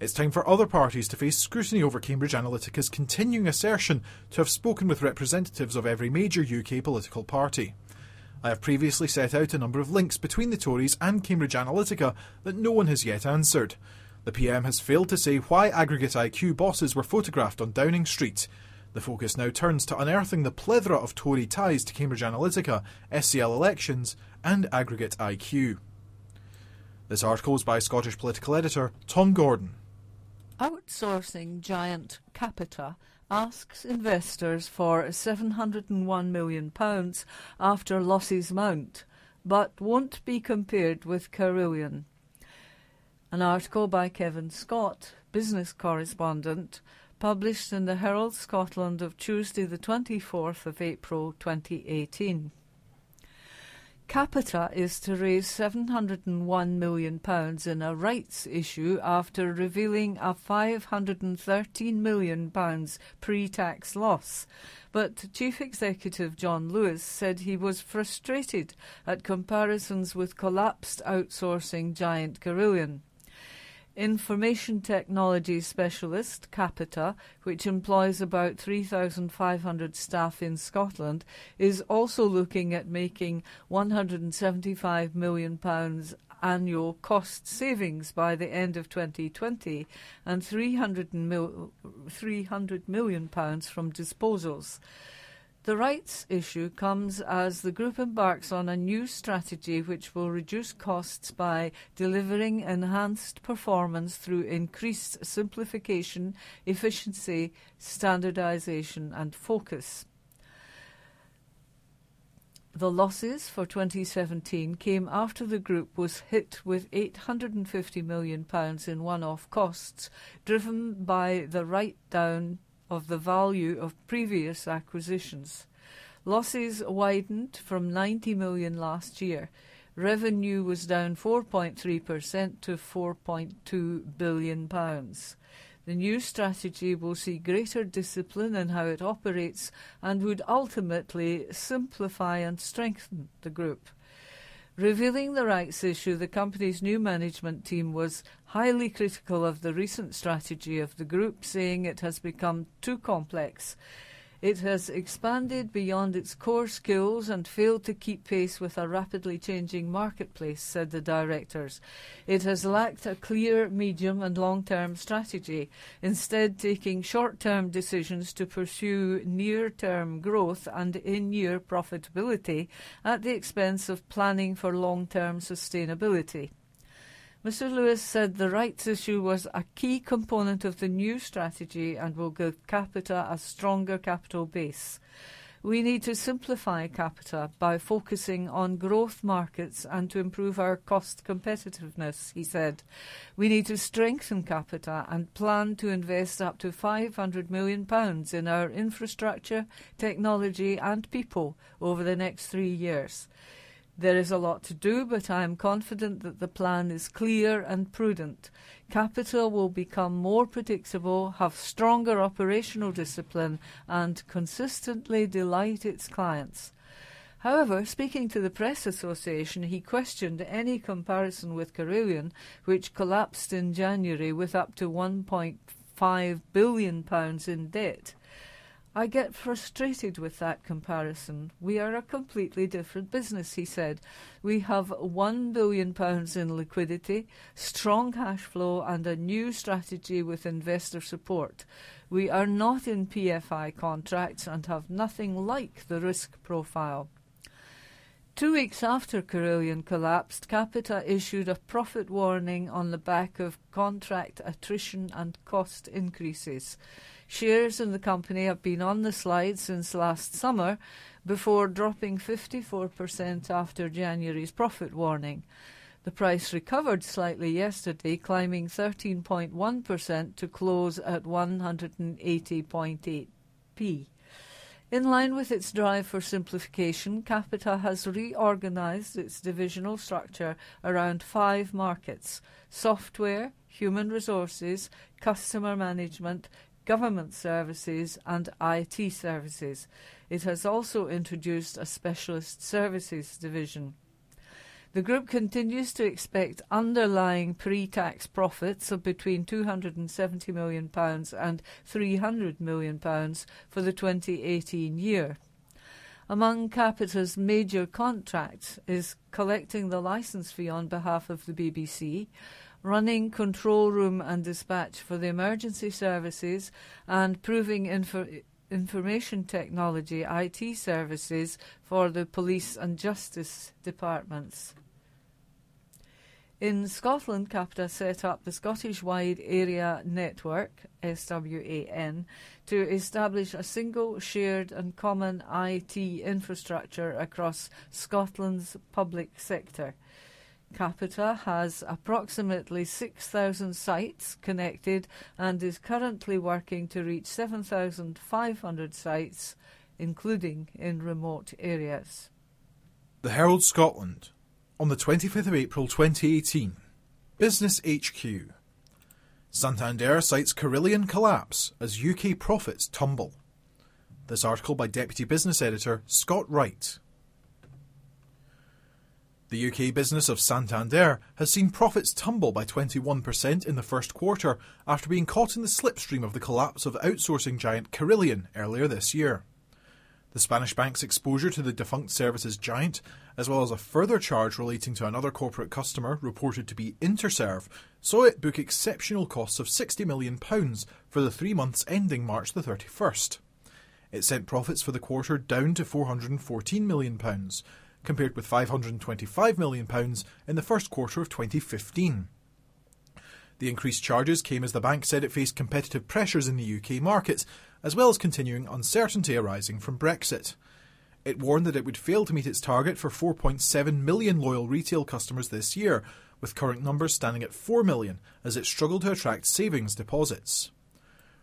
It's time for other parties to face scrutiny over Cambridge Analytica's continuing assertion to have spoken with representatives of every major UK political party. I have previously set out a number of links between the Tories and Cambridge Analytica that no one has yet answered. The PM has failed to say why Aggregate IQ bosses were photographed on Downing Street. The focus now turns to unearthing the plethora of Tory ties to Cambridge Analytica, SCL elections, and Aggregate IQ. This article is by Scottish political editor Tom Gordon. Outsourcing giant Capita asks investors for £701 million after losses mount, but won't be compared with Carillion. An article by Kevin Scott, business correspondent, published in the Herald Scotland of Tuesday, the 24th of April 2018. Capita is to raise £701 million in a rights issue after revealing a £513 million pre tax loss. But Chief Executive John Lewis said he was frustrated at comparisons with collapsed outsourcing giant Carillion. Information Technology Specialist Capita, which employs about 3,500 staff in Scotland, is also looking at making £175 million annual cost savings by the end of 2020 and 300, mil- 300 million pounds from disposals. The rights issue comes as the group embarks on a new strategy which will reduce costs by delivering enhanced performance through increased simplification, efficiency, standardisation, and focus. The losses for 2017 came after the group was hit with £850 million in one off costs, driven by the write down of the value of previous acquisitions. Losses widened from 90 million last year. Revenue was down 4.3% to 4.2 billion pounds. The new strategy will see greater discipline in how it operates and would ultimately simplify and strengthen the group. Revealing the rights issue, the company's new management team was highly critical of the recent strategy of the group, saying it has become too complex. It has expanded beyond its core skills and failed to keep pace with a rapidly changing marketplace, said the directors. It has lacked a clear medium and long term strategy, instead, taking short term decisions to pursue near term growth and in year profitability at the expense of planning for long term sustainability. Mr. Lewis said the rights issue was a key component of the new strategy and will give Capita a stronger capital base. We need to simplify Capita by focusing on growth markets and to improve our cost competitiveness, he said. We need to strengthen Capita and plan to invest up to £500 million in our infrastructure, technology, and people over the next three years. There is a lot to do, but I am confident that the plan is clear and prudent. Capital will become more predictable, have stronger operational discipline, and consistently delight its clients. However, speaking to the Press Association, he questioned any comparison with Carillion, which collapsed in January with up to £1.5 billion in debt. I get frustrated with that comparison. We are a completely different business, he said. We have £1 billion in liquidity, strong cash flow, and a new strategy with investor support. We are not in PFI contracts and have nothing like the risk profile. Two weeks after Carillion collapsed, Capita issued a profit warning on the back of contract attrition and cost increases. Shares in the company have been on the slide since last summer before dropping 54% after January's profit warning. The price recovered slightly yesterday, climbing 13.1% to close at 180.8p. In line with its drive for simplification, Capita has reorganised its divisional structure around five markets software, human resources, customer management, government services, and IT services. It has also introduced a specialist services division. The group continues to expect underlying pre tax profits of between £270 million and £300 million for the 2018 year. Among Capita's major contracts is collecting the licence fee on behalf of the BBC, running control room and dispatch for the emergency services, and proving info- information technology IT services for the police and justice departments. In Scotland, Capita set up the Scottish Wide Area Network, SWAN, to establish a single shared and common IT infrastructure across Scotland's public sector. Capita has approximately 6,000 sites connected and is currently working to reach 7,500 sites, including in remote areas. The Herald Scotland, on the 25th of April 2018. Business HQ. Santander cites Carillion collapse as UK profits tumble. This article by Deputy Business Editor Scott Wright. The UK business of Santander has seen profits tumble by 21% in the first quarter after being caught in the slipstream of the collapse of outsourcing giant Carillion earlier this year. The Spanish bank's exposure to the defunct services giant, as well as a further charge relating to another corporate customer reported to be Interserve, saw it book exceptional costs of £60 million for the three months ending March the 31st. It sent profits for the quarter down to £414 million, compared with £525 million in the first quarter of 2015. The increased charges came as the bank said it faced competitive pressures in the UK market, as well as continuing uncertainty arising from Brexit. It warned that it would fail to meet its target for 4.7 million loyal retail customers this year, with current numbers standing at 4 million as it struggled to attract savings deposits.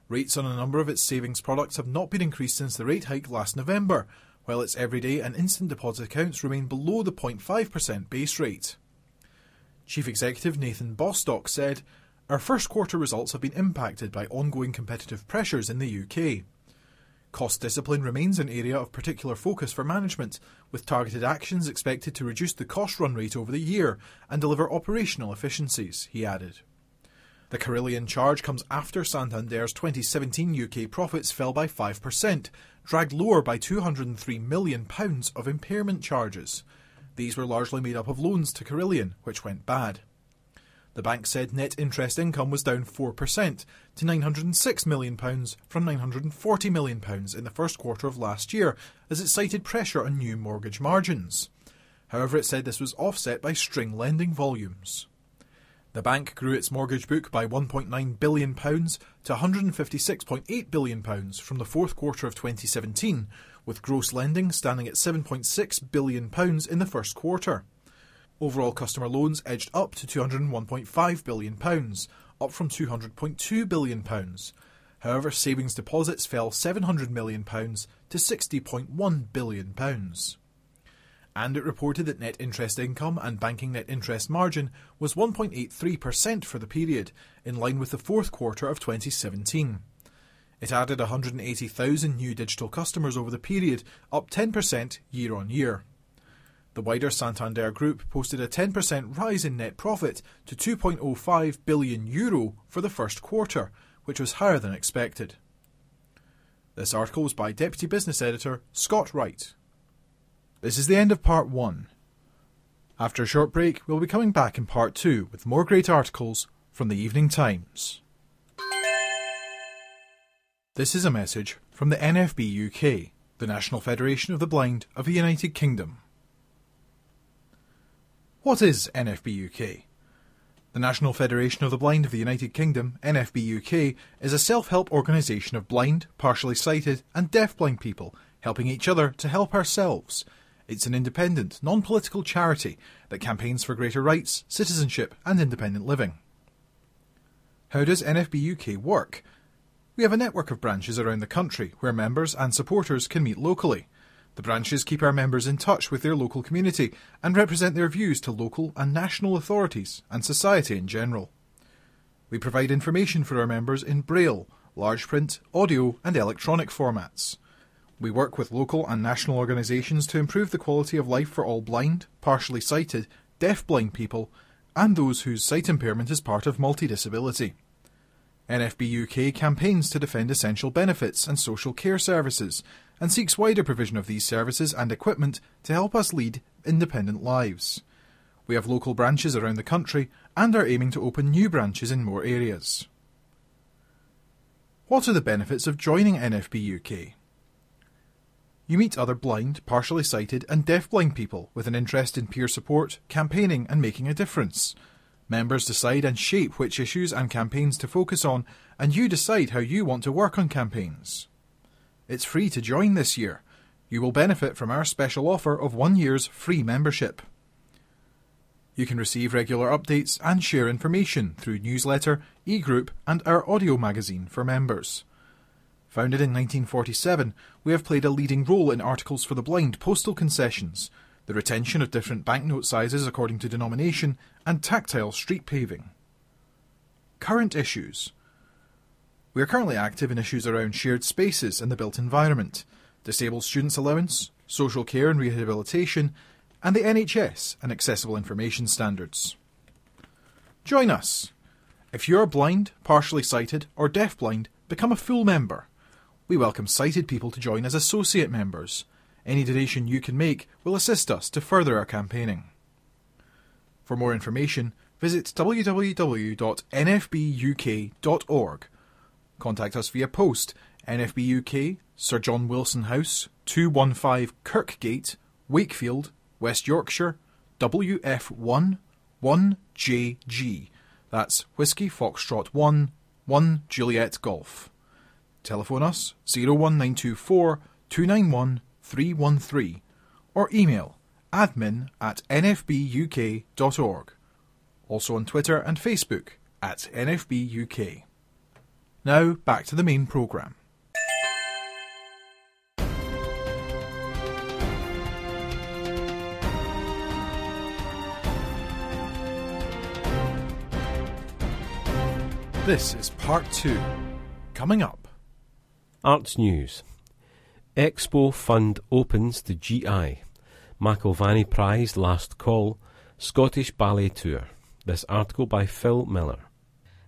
Rates on a number of its savings products have not been increased since the rate hike last November, while its everyday and instant deposit accounts remain below the 0.5% base rate. Chief Executive Nathan Bostock said, Our first quarter results have been impacted by ongoing competitive pressures in the UK. Cost discipline remains an area of particular focus for management, with targeted actions expected to reduce the cost run rate over the year and deliver operational efficiencies, he added. The Carillion charge comes after Santander's 2017 UK profits fell by 5%, dragged lower by £203 million of impairment charges. These were largely made up of loans to Carillion, which went bad. The bank said net interest income was down 4% to £906 million from £940 million in the first quarter of last year, as it cited pressure on new mortgage margins. However, it said this was offset by string lending volumes. The bank grew its mortgage book by £1.9 billion to £156.8 billion from the fourth quarter of 2017, with gross lending standing at £7.6 billion in the first quarter. Overall customer loans edged up to £201.5 billion, up from £200.2 billion. However, savings deposits fell £700 million to £60.1 billion and it reported that net interest income and banking net interest margin was 1.83% for the period, in line with the fourth quarter of 2017. It added 180,000 new digital customers over the period, up 10% year on year. The wider Santander Group posted a 10% rise in net profit to 2.05 billion euro for the first quarter, which was higher than expected. This article was by Deputy Business Editor Scott Wright. This is the end of part one. After a short break, we'll be coming back in part two with more great articles from the Evening Times. This is a message from the NFB UK, the National Federation of the Blind of the United Kingdom. What is NFB UK? The National Federation of the Blind of the United Kingdom, NFB UK, is a self help organisation of blind, partially sighted, and deaf-blind people helping each other to help ourselves it's an independent, non political charity that campaigns for greater rights, citizenship, and independent living. How does NFB UK work? We have a network of branches around the country where members and supporters can meet locally. The branches keep our members in touch with their local community and represent their views to local and national authorities and society in general. We provide information for our members in Braille, large print, audio, and electronic formats. We work with local and national organisations to improve the quality of life for all blind, partially sighted, deaf-blind people, and those whose sight impairment is part of multi-disability. NFB UK campaigns to defend essential benefits and social care services and seeks wider provision of these services and equipment to help us lead independent lives. We have local branches around the country and are aiming to open new branches in more areas. What are the benefits of joining NFB UK? You meet other blind, partially sighted, and deaf-blind people with an interest in peer support, campaigning, and making a difference. Members decide and shape which issues and campaigns to focus on, and you decide how you want to work on campaigns. It's free to join this year. You will benefit from our special offer of one year's free membership. You can receive regular updates and share information through newsletter, e-group, and our audio magazine for members. Founded in 1947, we have played a leading role in articles for the blind postal concessions, the retention of different banknote sizes according to denomination, and tactile street paving. Current issues. We are currently active in issues around shared spaces and the built environment, disabled students' allowance, social care and rehabilitation, and the NHS and accessible information standards. Join us. If you are blind, partially sighted, or deafblind, become a full member. We welcome sighted people to join as associate members. Any donation you can make will assist us to further our campaigning. For more information, visit www.nfbuk.org. Contact us via post NFB UK, Sir John Wilson House, 215 Kirkgate, Wakefield, West Yorkshire, WF1 1JG. That's Whiskey Foxtrot 1 1 Juliet Golf. Telephone us 01924 291 313 or email admin at nfbuk.org. Also on Twitter and Facebook at nfbuk. Now, back to the main programme. This is part two. Coming up. Arts News. Expo Fund opens the GI. McIlvanney Prize Last Call. Scottish Ballet Tour. This article by Phil Miller.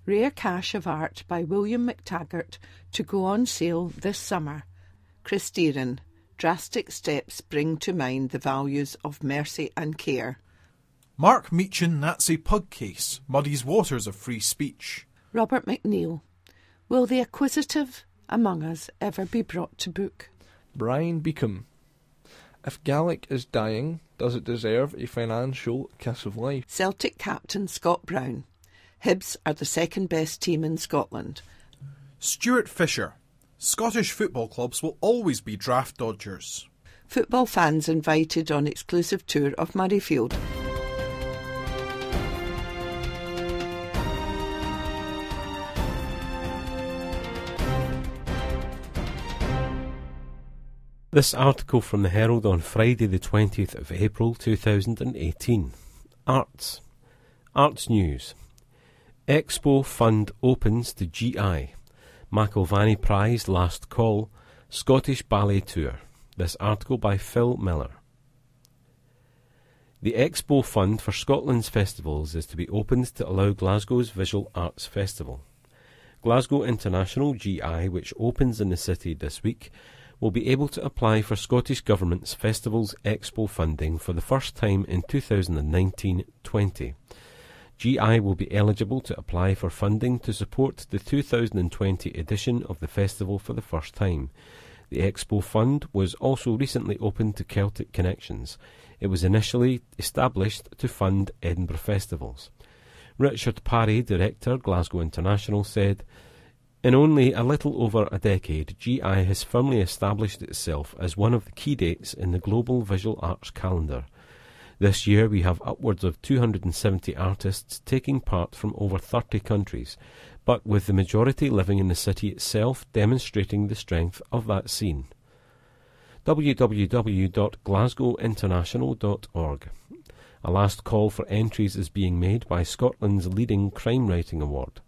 Rare Cache of Art by William McTaggart to go on sale this summer. Chris Deerin. Drastic steps bring to mind the values of mercy and care. Mark Meechan Nazi Pug Case muddies waters of free speech. Robert McNeil. Will the acquisitive among us ever be brought to book? Brian Beacom. If Gaelic is dying, does it deserve a financial kiss of life? Celtic captain Scott Brown. Hibs are the second best team in Scotland. Stewart Fisher. Scottish football clubs will always be draft dodgers. Football fans invited on exclusive tour of Murrayfield. This article from the Herald on Friday, the 20th of April 2018. Arts. Arts News. Expo Fund opens to GI. McIlvanney Prize Last Call. Scottish Ballet Tour. This article by Phil Miller. The Expo Fund for Scotland's festivals is to be opened to allow Glasgow's Visual Arts Festival. Glasgow International GI, which opens in the city this week, will be able to apply for Scottish Government's Festivals Expo funding for the first time in 2019 20. GI will be eligible to apply for funding to support the 2020 edition of the festival for the first time. The Expo Fund was also recently opened to Celtic Connections. It was initially established to fund Edinburgh festivals. Richard Parry, Director, Glasgow International, said, in only a little over a decade, GI has firmly established itself as one of the key dates in the global visual arts calendar. This year we have upwards of 270 artists taking part from over 30 countries, but with the majority living in the city itself demonstrating the strength of that scene. www.glasgowinternational.org A last call for entries is being made by Scotland's leading crime writing award.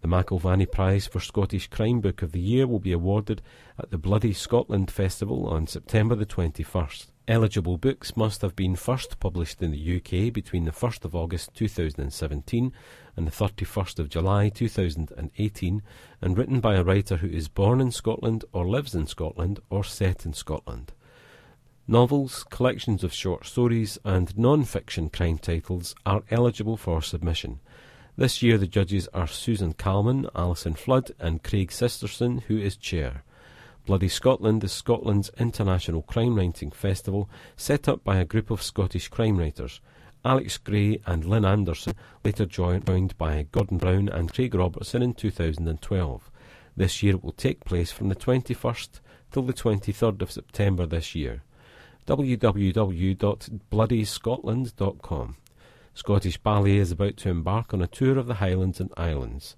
The McIlvanney Prize for Scottish Crime Book of the Year will be awarded at the Bloody Scotland Festival on September the 21st. Eligible books must have been first published in the UK between the 1st of August 2017 and the 31st of July 2018 and written by a writer who is born in Scotland or lives in Scotland or set in Scotland. Novels, collections of short stories, and non fiction crime titles are eligible for submission. This year the judges are Susan Calman, Alison Flood, and Craig Sisterson, who is chair. Bloody Scotland is Scotland's international crime writing festival set up by a group of Scottish crime writers. Alex Gray and Lin Anderson, later joined by Gordon Brown and Craig Robertson in 2012. This year it will take place from the 21st till the 23rd of September this year. www.bloodyscotland.com Scottish Ballet is about to embark on a tour of the Highlands and Islands.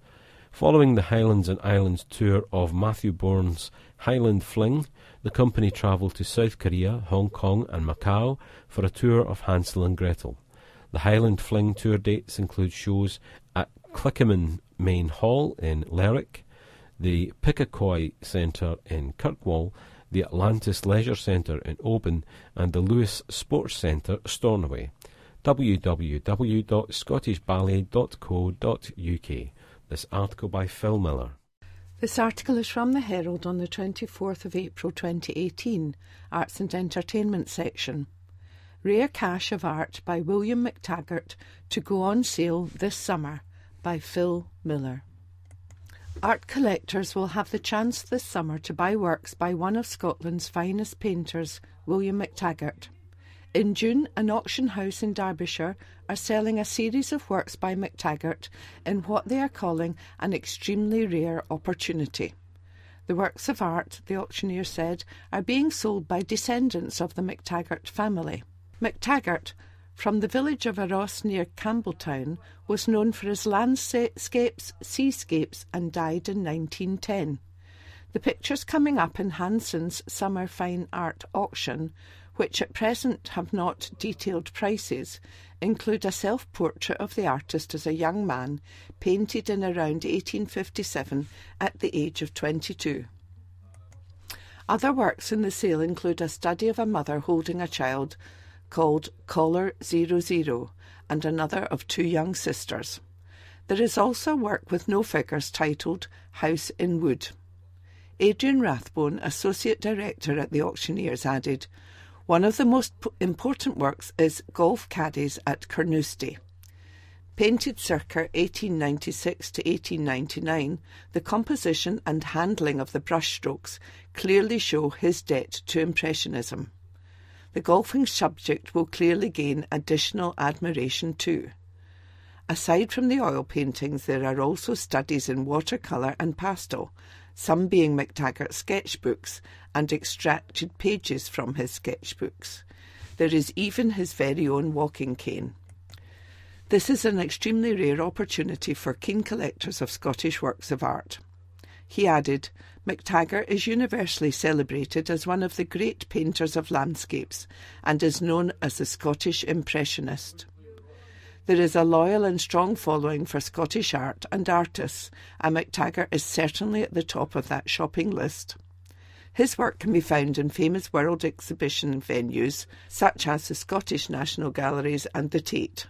Following the Highlands and Islands tour of Matthew Bourne's Highland Fling, the company travelled to South Korea, Hong Kong, and Macau for a tour of Hansel and Gretel. The Highland Fling tour dates include shows at Clickimin Main Hall in Lerwick, the Pickaquoy Centre in Kirkwall, the Atlantis Leisure Centre in Oban, and the Lewis Sports Centre, Stornoway. www.scottishballet.co.uk. This article by Phil Miller. This article is from the Herald on the 24th of April 2018, Arts and Entertainment section. Rare Cache of Art by William McTaggart to go on sale this summer by Phil Miller. Art collectors will have the chance this summer to buy works by one of Scotland's finest painters, William McTaggart. In June, an auction house in Derbyshire are selling a series of works by MacTaggart in what they are calling an extremely rare opportunity. The works of art, the auctioneer said, are being sold by descendants of the MacTaggart family. MacTaggart, from the village of Aros near Campbeltown, was known for his landscapes, seascapes, and died in 1910. The pictures coming up in Hanson's Summer Fine Art auction which at present have not detailed prices, include a self portrait of the artist as a young man, painted in around 1857 at the age of 22. Other works in the sale include a study of a mother holding a child called Caller 00 and another of two young sisters. There is also work with no figures titled House in Wood. Adrian Rathbone, Associate Director at the auctioneers, added, One of the most important works is Golf Caddies at Carnoustie. Painted circa 1896 to 1899, the composition and handling of the brushstrokes clearly show his debt to Impressionism. The golfing subject will clearly gain additional admiration too. Aside from the oil paintings, there are also studies in watercolour and pastel, some being McTaggart's sketchbooks and extracted pages from his sketchbooks. There is even his very own walking cane. This is an extremely rare opportunity for keen collectors of Scottish works of art. He added, MacTaggart is universally celebrated as one of the great painters of landscapes and is known as the Scottish Impressionist. There is a loyal and strong following for Scottish art and artists, and MacTaggart is certainly at the top of that shopping list. His work can be found in famous world exhibition venues such as the Scottish National Galleries and the Tate.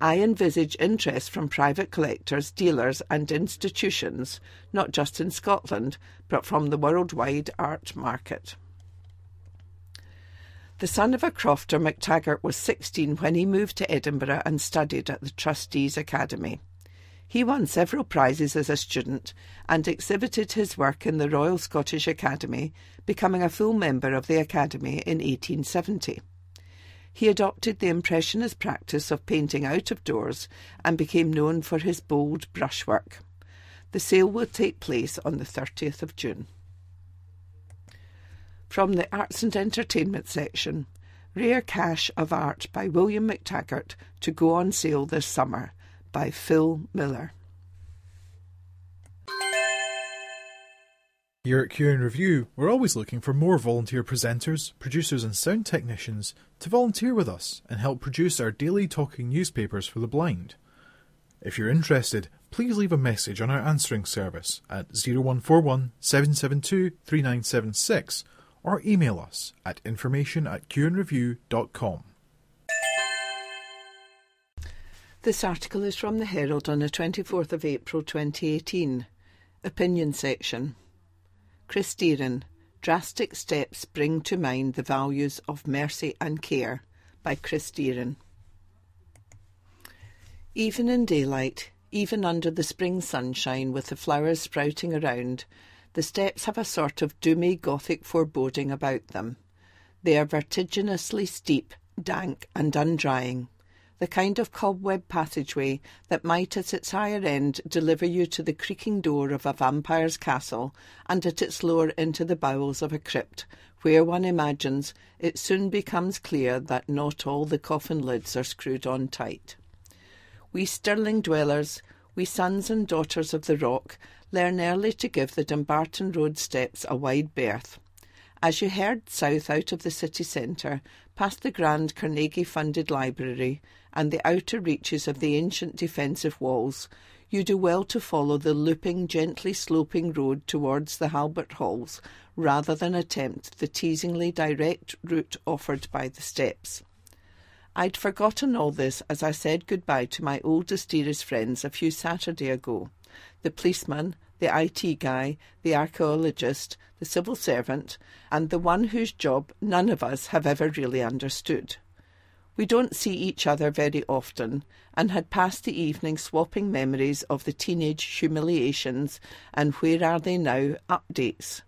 I envisage interest from private collectors, dealers, and institutions, not just in Scotland, but from the worldwide art market. The son of a crofter, MacTaggart was 16 when he moved to Edinburgh and studied at the Trustees Academy. He won several prizes as a student and exhibited his work in the Royal Scottish Academy, becoming a full member of the Academy in 1870. He adopted the Impressionist practice of painting out of doors and became known for his bold brushwork. The sale will take place on the 30th of June. From the Arts and Entertainment section, Rare Cache of Art by William McTaggart to go on sale this summer by Phil Miller. Here at Cue and Review, we're always looking for more volunteer presenters, producers, and sound technicians to volunteer with us and help produce our daily talking newspapers for the blind. If you're interested, please leave a message on our answering service at 0141 772 3976 or email us at information at cueandreview.com. This article is from the Herald on the 24th of April 2018. Opinion section. Chris Deerin, Drastic Steps Bring to Mind the Values of Mercy and Care by Chris Deerin. Even in daylight, even under the spring sunshine with the flowers sprouting around, the steps have a sort of doomy Gothic foreboding about them. They are vertiginously steep, dank, and undrying the kind of cobweb passageway that might at its higher end deliver you to the creaking door of a vampire's castle, and at its lower into the bowels of a crypt, where one imagines it soon becomes clear that not all the coffin lids are screwed on tight. We Stirling dwellers, we sons and daughters of the rock, learn early to give the Dumbarton Road steps a wide berth. As you head south out of the city centre, past the grand Carnegie funded library, and the outer reaches of the ancient defensive walls, you do well to follow the looping, gently sloping road towards the Albert Halls rather than attempt the teasingly direct route offered by the steps. I'd forgotten all this as I said goodbye to my oldest, dearest friends a few Saturday ago. The policeman, the IT guy, the archaeologist, the civil servant, and the one whose job none of us have ever really understood. We don't see each other very often, and had passed the evening swapping memories of the teenage humiliations and where are they now updates.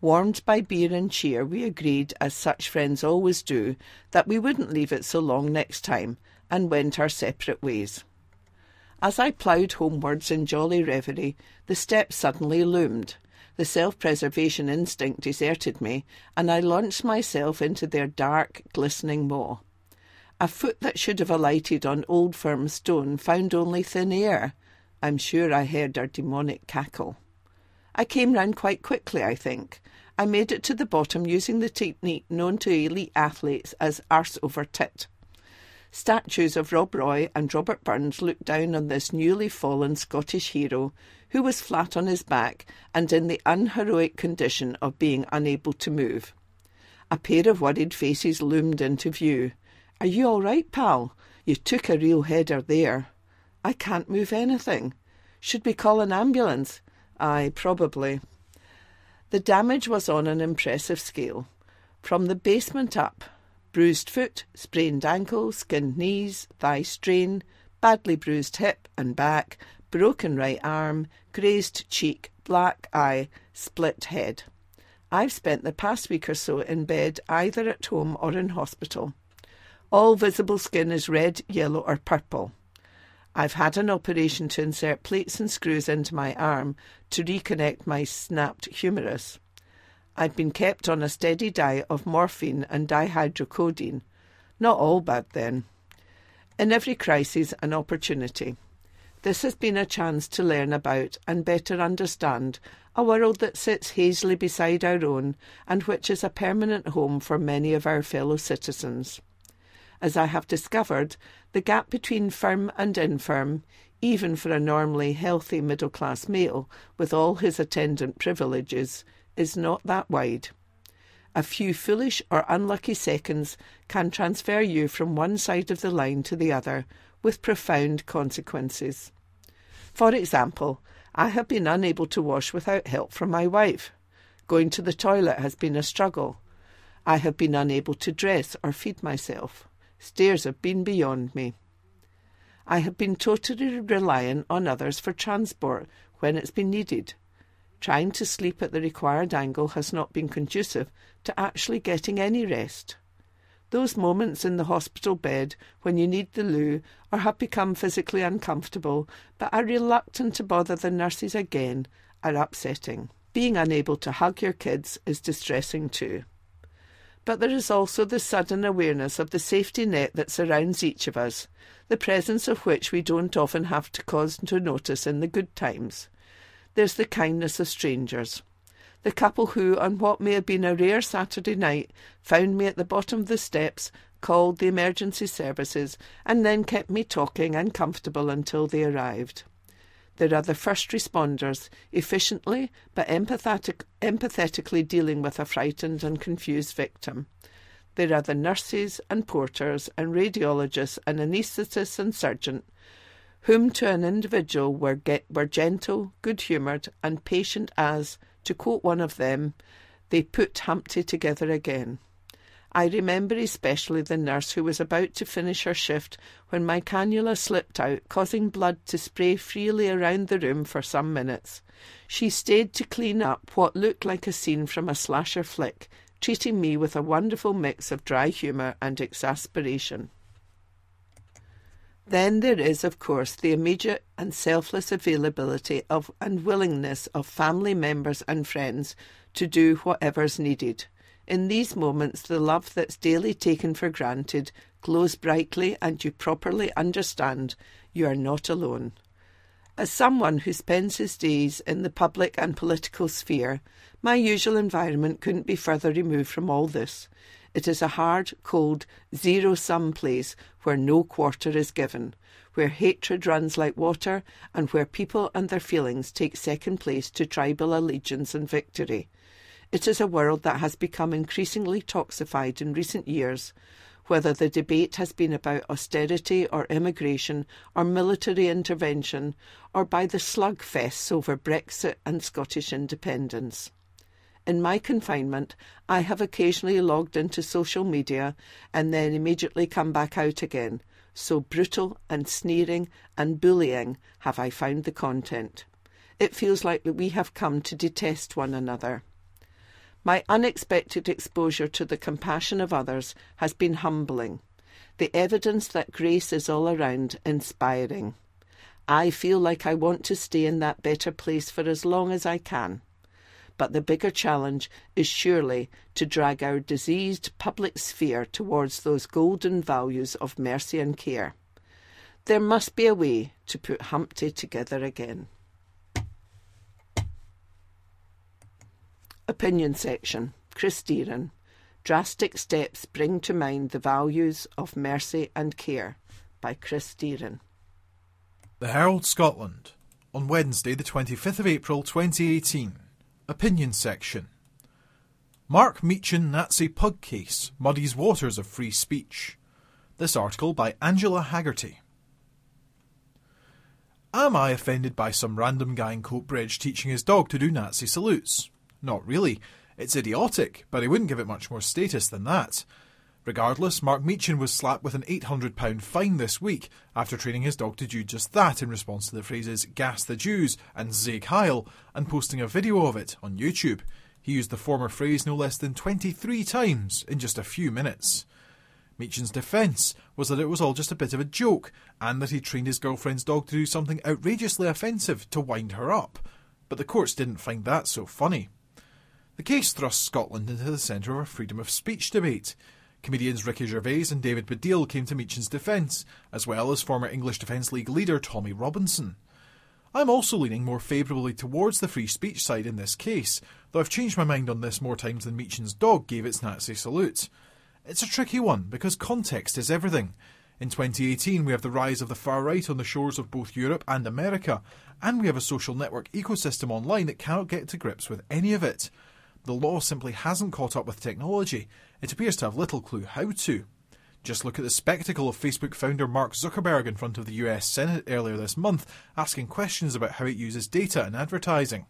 Warmed by beer and cheer, we agreed, as such friends always do, that we wouldn't leave it so long next time, and went our separate ways. As I ploughed homewards in jolly reverie, the steps suddenly loomed. The self preservation instinct deserted me, and I launched myself into their dark, glistening maw. A foot that should have alighted on old firm stone found only thin air. I'm sure I heard her demonic cackle. I came round quite quickly, I think, I made it to the bottom using the technique known to elite athletes as arse over tit. Statues of Rob Roy and Robert Burns looked down on this newly fallen Scottish hero who was flat on his back and in the unheroic condition of being unable to move. A pair of worried faces loomed into view. Are you all right, pal? You took a real header there. I can't move anything. Should we call an ambulance? Aye, probably. The damage was on an impressive scale. From the basement up, bruised foot, sprained ankle, skinned knees, thigh strain, badly bruised hip and back, broken right arm, grazed cheek, black eye, split head. I've spent the past week or so in bed either at home or in hospital. All visible skin is red, yellow, or purple. I've had an operation to insert plates and screws into my arm to reconnect my snapped humerus. I've been kept on a steady diet of morphine and dihydrocodeine. Not all bad then. In every crisis, an opportunity. This has been a chance to learn about and better understand a world that sits hazily beside our own and which is a permanent home for many of our fellow citizens. As I have discovered, the gap between firm and infirm, even for a normally healthy middle class male with all his attendant privileges, is not that wide. A few foolish or unlucky seconds can transfer you from one side of the line to the other with profound consequences. For example, I have been unable to wash without help from my wife. Going to the toilet has been a struggle. I have been unable to dress or feed myself. Stairs have been beyond me. I have been totally reliant on others for transport when it's been needed. Trying to sleep at the required angle has not been conducive to actually getting any rest. Those moments in the hospital bed when you need the loo or have become physically uncomfortable but are reluctant to bother the nurses again are upsetting. Being unable to hug your kids is distressing too. But there is also the sudden awareness of the safety net that surrounds each of us, the presence of which we don't often have to cause to notice in the good times. There's the kindness of strangers. The couple who, on what may have been a rare Saturday night, found me at the bottom of the steps, called the emergency services, and then kept me talking and comfortable until they arrived. There are the first responders, efficiently but empathetic, empathetically dealing with a frightened and confused victim. There are the nurses and porters and radiologists and anaesthetists and surgeons, whom to an individual were, get, were gentle, good humoured, and patient as, to quote one of them, they put Humpty together again. I remember especially the nurse who was about to finish her shift when my cannula slipped out, causing blood to spray freely around the room for some minutes. She stayed to clean up what looked like a scene from a slasher flick, treating me with a wonderful mix of dry humour and exasperation. Then there is, of course, the immediate and selfless availability of and willingness of family members and friends to do whatever's needed. In these moments, the love that's daily taken for granted glows brightly, and you properly understand you are not alone. As someone who spends his days in the public and political sphere, my usual environment couldn't be further removed from all this. It is a hard, cold, zero sum place where no quarter is given, where hatred runs like water, and where people and their feelings take second place to tribal allegiance and victory. It is a world that has become increasingly toxified in recent years, whether the debate has been about austerity or immigration or military intervention or by the slugfests over Brexit and Scottish independence. In my confinement, I have occasionally logged into social media and then immediately come back out again. So brutal and sneering and bullying have I found the content. It feels like we have come to detest one another. My unexpected exposure to the compassion of others has been humbling. The evidence that grace is all around inspiring. I feel like I want to stay in that better place for as long as I can. But the bigger challenge is surely to drag our diseased public sphere towards those golden values of mercy and care. There must be a way to put Humpty together again. Opinion section. Chris Deerin. Drastic steps bring to mind the values of mercy and care by Chris Deerin. The Herald Scotland on Wednesday, the 25th of April 2018. Opinion section. Mark Meechan Nazi pug case muddies waters of free speech. This article by Angela Haggerty. Am I offended by some random guy in Coatbridge teaching his dog to do Nazi salutes? Not really. It's idiotic, but I wouldn't give it much more status than that. Regardless, Mark Meechan was slapped with an £800 fine this week after training his dog to do just that in response to the phrases gas the Jews and Sieg Heil and posting a video of it on YouTube. He used the former phrase no less than 23 times in just a few minutes. Meechan's defence was that it was all just a bit of a joke and that he trained his girlfriend's dog to do something outrageously offensive to wind her up. But the courts didn't find that so funny. The case thrusts Scotland into the centre of a freedom of speech debate. Comedians Ricky Gervais and David Baddiel came to Meechan's defence, as well as former English Defence League leader Tommy Robinson. I'm also leaning more favourably towards the free speech side in this case, though I've changed my mind on this more times than Meechan's dog gave its Nazi salute. It's a tricky one because context is everything. In 2018, we have the rise of the far right on the shores of both Europe and America, and we have a social network ecosystem online that cannot get to grips with any of it. The law simply hasn't caught up with technology. It appears to have little clue how to. Just look at the spectacle of Facebook founder Mark Zuckerberg in front of the US Senate earlier this month, asking questions about how it uses data in advertising.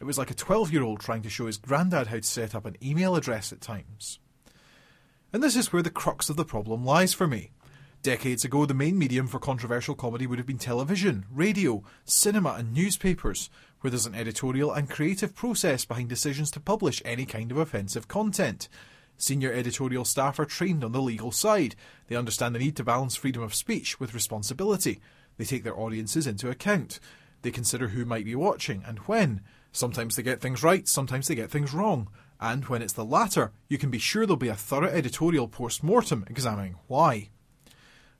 It was like a 12 year old trying to show his granddad how to set up an email address at times. And this is where the crux of the problem lies for me. Decades ago, the main medium for controversial comedy would have been television, radio, cinema, and newspapers, where there's an editorial and creative process behind decisions to publish any kind of offensive content. Senior editorial staff are trained on the legal side. They understand the need to balance freedom of speech with responsibility. They take their audiences into account. They consider who might be watching and when. Sometimes they get things right, sometimes they get things wrong. And when it's the latter, you can be sure there'll be a thorough editorial post mortem examining why.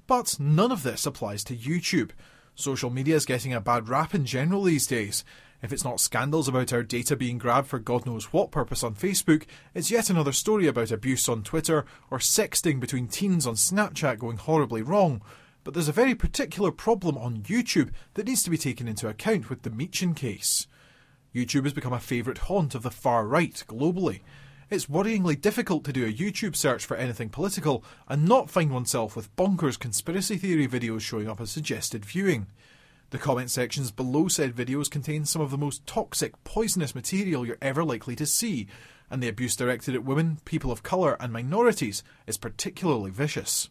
But none of this applies to YouTube. Social media is getting a bad rap in general these days. If it's not scandals about our data being grabbed for God knows what purpose on Facebook, it's yet another story about abuse on Twitter or sexting between teens on Snapchat going horribly wrong. But there's a very particular problem on YouTube that needs to be taken into account with the Meechan case. YouTube has become a favourite haunt of the far right globally. It's worryingly difficult to do a YouTube search for anything political and not find oneself with bonkers conspiracy theory videos showing up as suggested viewing. The comment sections below said videos contain some of the most toxic, poisonous material you're ever likely to see, and the abuse directed at women, people of colour, and minorities is particularly vicious.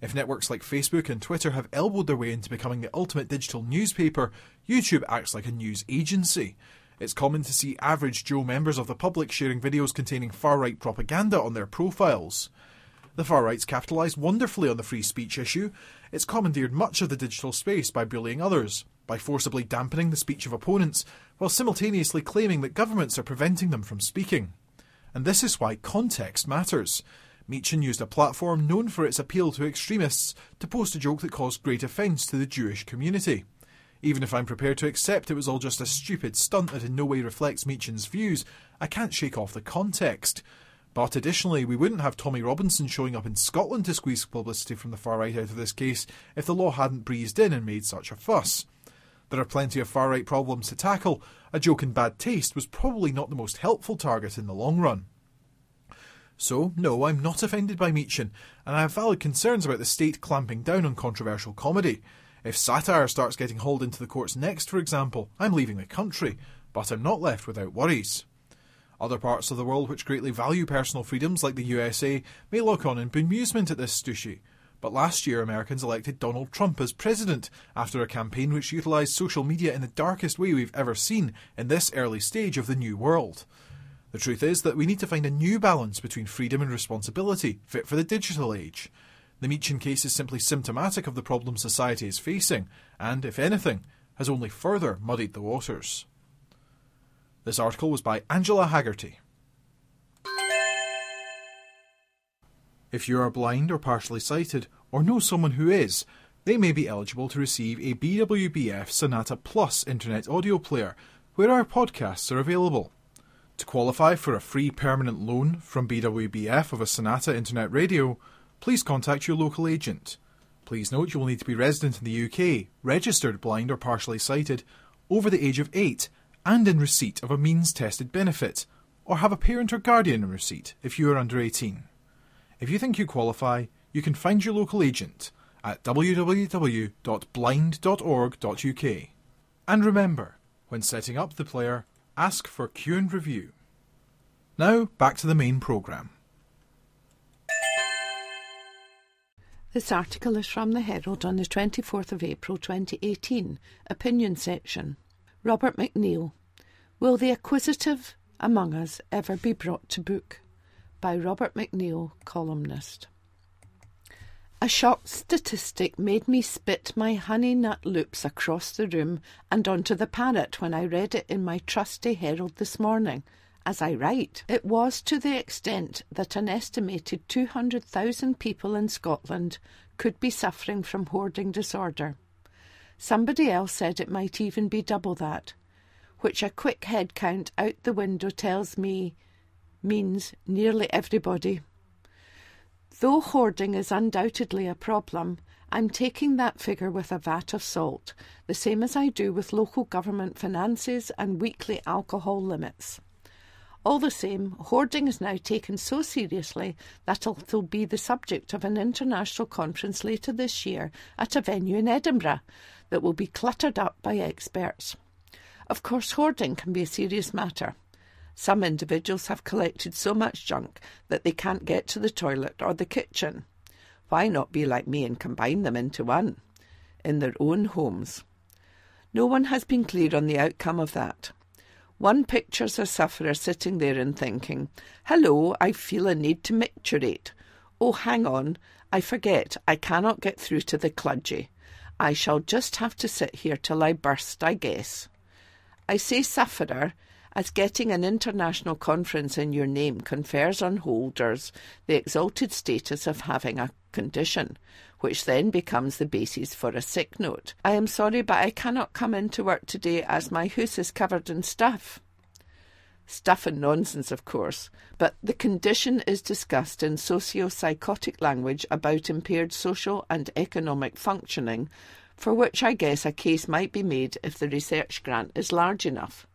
If networks like Facebook and Twitter have elbowed their way into becoming the ultimate digital newspaper, YouTube acts like a news agency. It's common to see average Joe members of the public sharing videos containing far right propaganda on their profiles. The far right's capitalised wonderfully on the free speech issue. It's commandeered much of the digital space by bullying others, by forcibly dampening the speech of opponents, while simultaneously claiming that governments are preventing them from speaking. And this is why context matters. Meechan used a platform known for its appeal to extremists to post a joke that caused great offence to the Jewish community. Even if I'm prepared to accept it was all just a stupid stunt that in no way reflects Meechan's views, I can't shake off the context. But additionally, we wouldn't have Tommy Robinson showing up in Scotland to squeeze publicity from the far right out of this case if the law hadn't breezed in and made such a fuss. There are plenty of far right problems to tackle. A joke in bad taste was probably not the most helpful target in the long run. So, no, I'm not offended by Meechan, and I have valid concerns about the state clamping down on controversial comedy. If satire starts getting hauled into the courts next, for example, I'm leaving the country, but I'm not left without worries. Other parts of the world which greatly value personal freedoms, like the USA, may look on in bemusement at this stooshy. But last year, Americans elected Donald Trump as president after a campaign which utilised social media in the darkest way we've ever seen in this early stage of the new world. The truth is that we need to find a new balance between freedom and responsibility, fit for the digital age. The Meechan case is simply symptomatic of the problems society is facing, and, if anything, has only further muddied the waters. This article was by Angela Haggerty. If you are blind or partially sighted, or know someone who is, they may be eligible to receive a BWBF Sonata Plus internet audio player, where our podcasts are available. To qualify for a free permanent loan from BWBF of a Sonata Internet Radio, please contact your local agent. Please note you will need to be resident in the UK, registered blind or partially sighted, over the age of 8, and in receipt of a means tested benefit, or have a parent or guardian in receipt if you are under 18. If you think you qualify, you can find your local agent at www.blind.org.uk. And remember, when setting up the player, ask for Cue and Review. Now, back to the main programme. This article is from the Herald on the 24th of April 2018, opinion section. Robert McNeill. Will the acquisitive among us ever be brought to book? By Robert McNeill, columnist. A shocked statistic made me spit my honey nut loops across the room and onto the parrot when I read it in my trusty Herald this morning. As I write, it was to the extent that an estimated 200,000 people in Scotland could be suffering from hoarding disorder. Somebody else said it might even be double that, which a quick head count out the window tells me means nearly everybody. Though hoarding is undoubtedly a problem, I'm taking that figure with a vat of salt, the same as I do with local government finances and weekly alcohol limits. All the same, hoarding is now taken so seriously that it'll be the subject of an international conference later this year at a venue in Edinburgh that will be cluttered up by experts. Of course, hoarding can be a serious matter. Some individuals have collected so much junk that they can't get to the toilet or the kitchen. Why not be like me and combine them into one? In their own homes. No one has been clear on the outcome of that. One pictures a sufferer sitting there and thinking, Hello, I feel a need to micturate. Oh, hang on, I forget, I cannot get through to the clergy. I shall just have to sit here till I burst, I guess. I say sufferer as getting an international conference in your name confers on holders the exalted status of having a condition, which then becomes the basis for a sick note. I am sorry, but I cannot come into work today as my house is covered in stuff. Stuff and nonsense, of course, but the condition is discussed in socio-psychotic language about impaired social and economic functioning, for which I guess a case might be made if the research grant is large enough.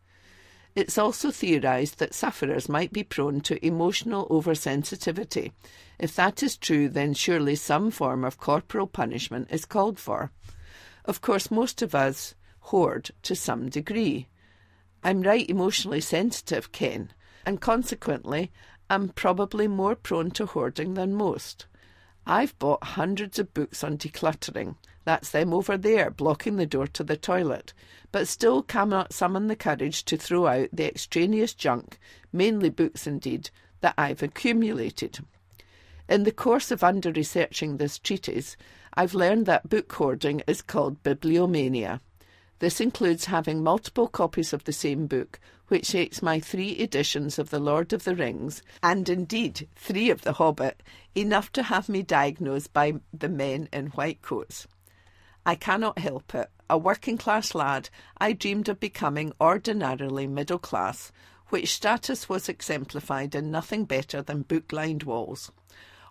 It's also theorised that sufferers might be prone to emotional oversensitivity. If that is true, then surely some form of corporal punishment is called for. Of course, most of us hoard to some degree. I'm right emotionally sensitive, Ken, and consequently, I'm probably more prone to hoarding than most. I've bought hundreds of books on decluttering. That's them over there, blocking the door to the toilet, but still cannot summon the courage to throw out the extraneous junk, mainly books indeed, that I've accumulated. In the course of under researching this treatise, I've learned that book hoarding is called bibliomania. This includes having multiple copies of the same book, which makes my three editions of The Lord of the Rings, and indeed three of The Hobbit, enough to have me diagnosed by the men in white coats. I cannot help it. A working class lad, I dreamed of becoming ordinarily middle class, which status was exemplified in nothing better than book lined walls.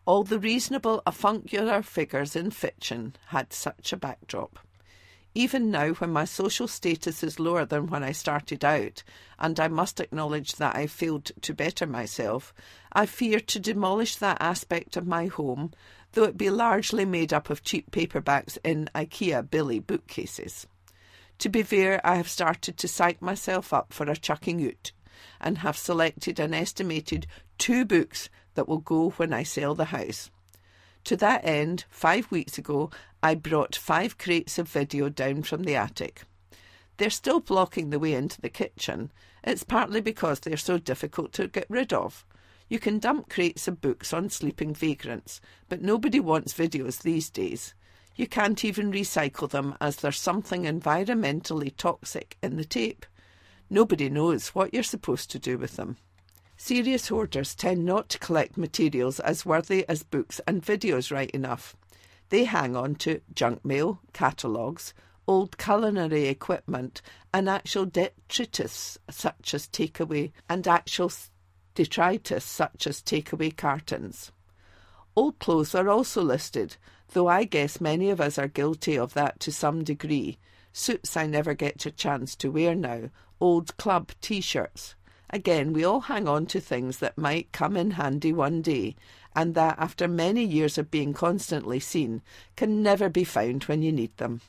All the reasonable avuncular figures in fiction had such a backdrop. Even now, when my social status is lower than when I started out, and I must acknowledge that I failed to better myself, I fear to demolish that aspect of my home, though it be largely made up of cheap paperbacks in IKEA Billy bookcases. To be fair, I have started to psych myself up for a chucking out, and have selected an estimated two books that will go when I sell the house. To that end, five weeks ago, I brought five crates of video down from the attic. They're still blocking the way into the kitchen. It's partly because they're so difficult to get rid of. You can dump crates of books on sleeping vagrants, but nobody wants videos these days. You can't even recycle them as there's something environmentally toxic in the tape. Nobody knows what you're supposed to do with them. Serious hoarders tend not to collect materials as worthy as books and videos right enough. They hang on to junk mail, catalogues, old culinary equipment, and actual detritus such as takeaway and actual detritus such as takeaway cartons. Old clothes are also listed, though I guess many of us are guilty of that to some degree. Suits I never get a chance to wear now, old club t shirts. Again, we all hang on to things that might come in handy one day, and that, after many years of being constantly seen, can never be found when you need them.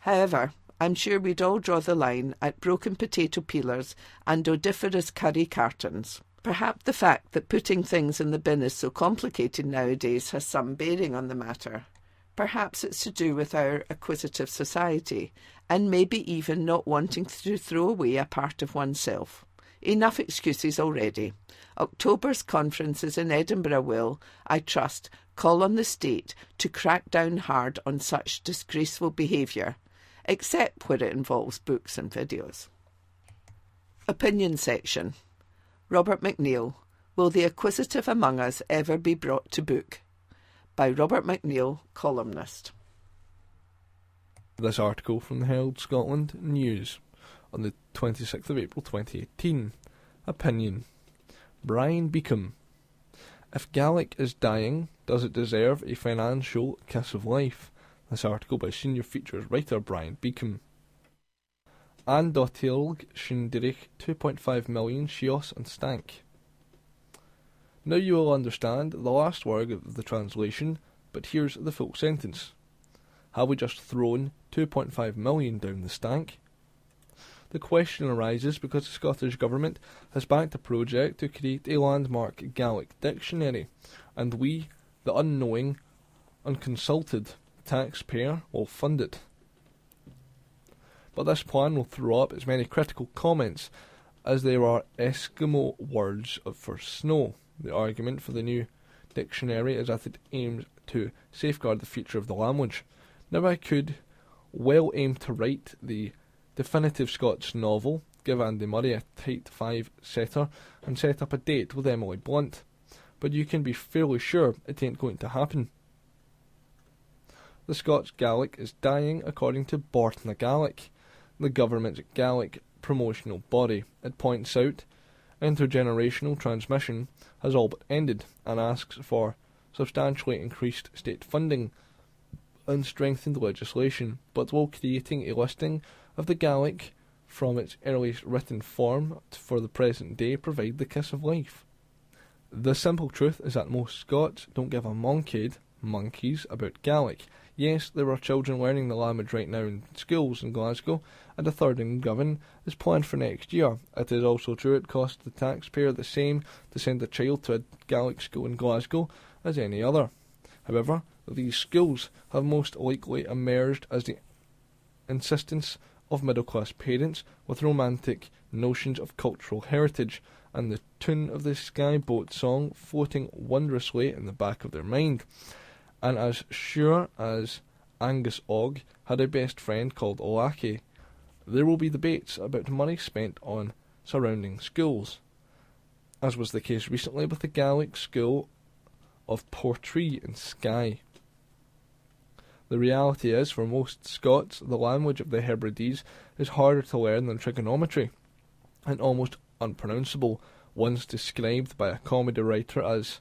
However, I'm sure we'd all draw the line at broken potato peelers and odoriferous curry cartons. Perhaps the fact that putting things in the bin is so complicated nowadays has some bearing on the matter. Perhaps it's to do with our acquisitive society, and maybe even not wanting to throw away a part of oneself. Enough excuses already. October's conferences in Edinburgh will, I trust, call on the state to crack down hard on such disgraceful behaviour, except where it involves books and videos. Opinion section. Robert McNeill, Will the Acquisitive Among Us Ever Be Brought to Book? By Robert McNeill, columnist. This article from the Herald Scotland News on the 26th of April 2018. Opinion Brian Beacom. If Gaelic is dying, does it deserve a financial kiss of life? This article by senior features writer Brian Beacom. An Dotilg Shindirich 2.5 million Shios and Stank. Now you will understand the last word of the translation, but here's the full sentence. Have we just thrown 2.5 million down the stank? The question arises because the Scottish Government has backed a project to create a landmark Gaelic dictionary, and we, the unknowing, unconsulted taxpayer, will fund it but this plan will throw up as many critical comments as there are Eskimo words for snow. The argument for the new dictionary is that it aims to safeguard the future of the language. Now, I could well aim to write the definitive Scots novel, give Andy Murray a tight five setter, and set up a date with Emily Blunt, but you can be fairly sure it ain't going to happen. The Scots Gaelic is dying according to Bòrd na Gàidhlig, the government's Gaelic promotional body. It points out intergenerational transmission has all but ended and asks for substantially increased state funding and strengthened legislation, but while creating a listing of the Gaelic from its earliest written form for the present day provide the kiss of life. The simple truth is that most Scots don't give a monkeyed monkeys about Gaelic. Yes, there are children learning the language right now in schools in Glasgow, and a third in Govan is planned for next year. It is also true it costs the taxpayer the same to send a child to a Gaelic school in Glasgow as any other. However, these schools have most likely emerged as the insistence of middle class parents with romantic notions of cultural heritage and the tune of the Skye Boat song floating wondrously in the back of their mind and as sure as Angus Og had a best friend called Olaki, there will be debates about money spent on surrounding schools, as was the case recently with the Gaelic School of Portree in Skye. The reality is, for most Scots, the language of the Hebrides is harder to learn than trigonometry, and almost unpronounceable, once described by a comedy writer as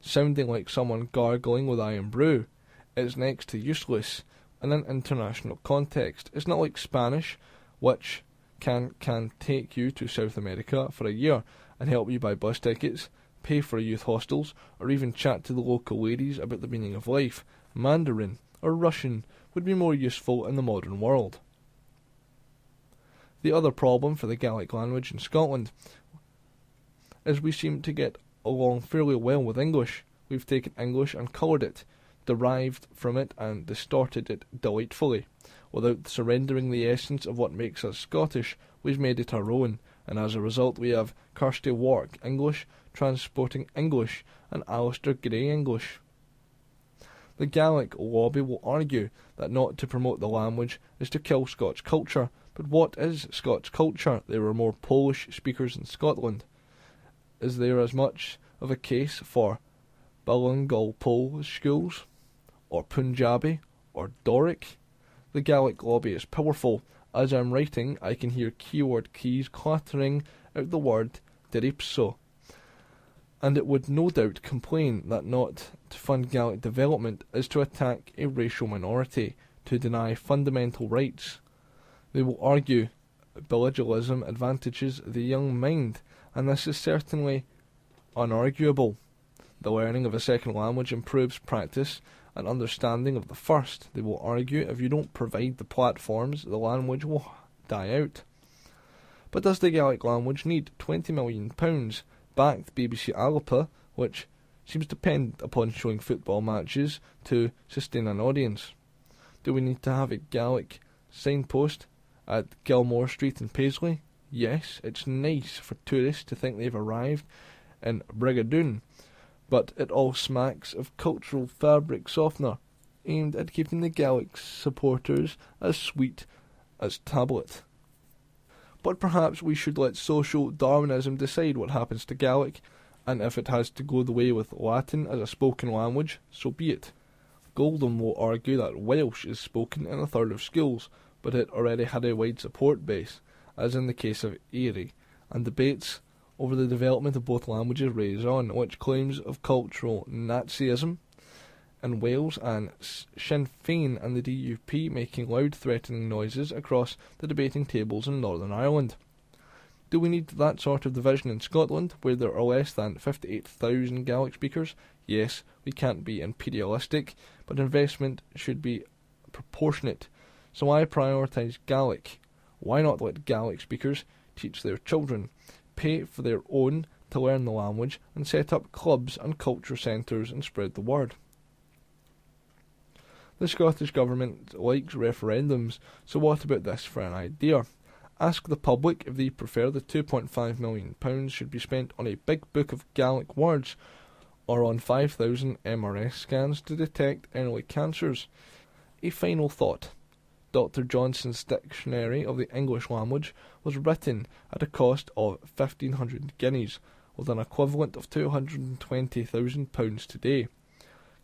sounding like someone gargling with Irn-Bru. is next to useless in an international context. It's not like Spanish, which can can take you to South America for a year and help you buy bus tickets, pay for youth hostels, or even chat to the local ladies about the meaning of life. Mandarin or Russian would be more useful in the modern world. The other problem for the Gaelic language in Scotland is we seem to get along fairly well with English. We've taken English and coloured it, derived from it and distorted it delightfully. Without surrendering the essence of what makes us Scottish, we've made it our own, and as a result we have Kirsty Wark English, Trainspotting English, and Alasdair Gray English. The Gaelic lobby will argue that not to promote the language is to kill Scotch culture, but what is Scotch culture? There are more Polish speakers in Scotland is there as much of a case for bilingual Polish schools, or Punjabi, or Doric? The Gaelic lobby is powerful. As I'm writing, I can hear keyboard keys clattering out the word Diripso. And it would no doubt complain that not to fund Gaelic development is to attack a racial minority, to deny fundamental rights. They will argue bilingualism advantages the young mind, and this is certainly unarguable. The learning of a second language improves practice and understanding of the first. They will argue if you don't provide the platforms, the language will die out. But does the Gaelic language need £20 million backed BBC Alba, which seems to depend upon showing football matches to sustain an audience? Do we need to have a Gaelic signpost at Gilmour Street in Paisley? Yes, it's nice for tourists to think they've arrived in Brigadoon, but it all smacks of cultural fabric softener, aimed at keeping the Gaelic supporters as sweet as tablet. But perhaps we should let social Darwinism decide what happens to Gaelic, and if it has to go the way with Latin as a spoken language, so be it. Gaeldom will argue that Welsh is spoken in a third of schools, but it already had a wide support base, as in the case of Erie, and debates over the development of both languages raise on, which claims of cultural Nazism in Wales and Sinn Féin and the DUP making loud threatening noises across the debating tables in Northern Ireland. Do we need that sort of division in Scotland, where there are less than 58,000 Gaelic speakers? Yes, we can't be imperialistic, but investment should be proportionate. So I prioritise Gaelic. Why not let Gaelic speakers teach their children? pay for their own to learn the language and set up clubs and culture centres and spread the word. The Scottish Government likes referendums, so what about this for an idea? Ask the public if they prefer the £2.5 million should be spent on a big book of Gaelic words or on 5,000 MRS scans to detect early cancers. A final thought. Dr. Johnson's Dictionary of the English Language was written at a cost of 1,500 guineas, with an equivalent of £220,000 today.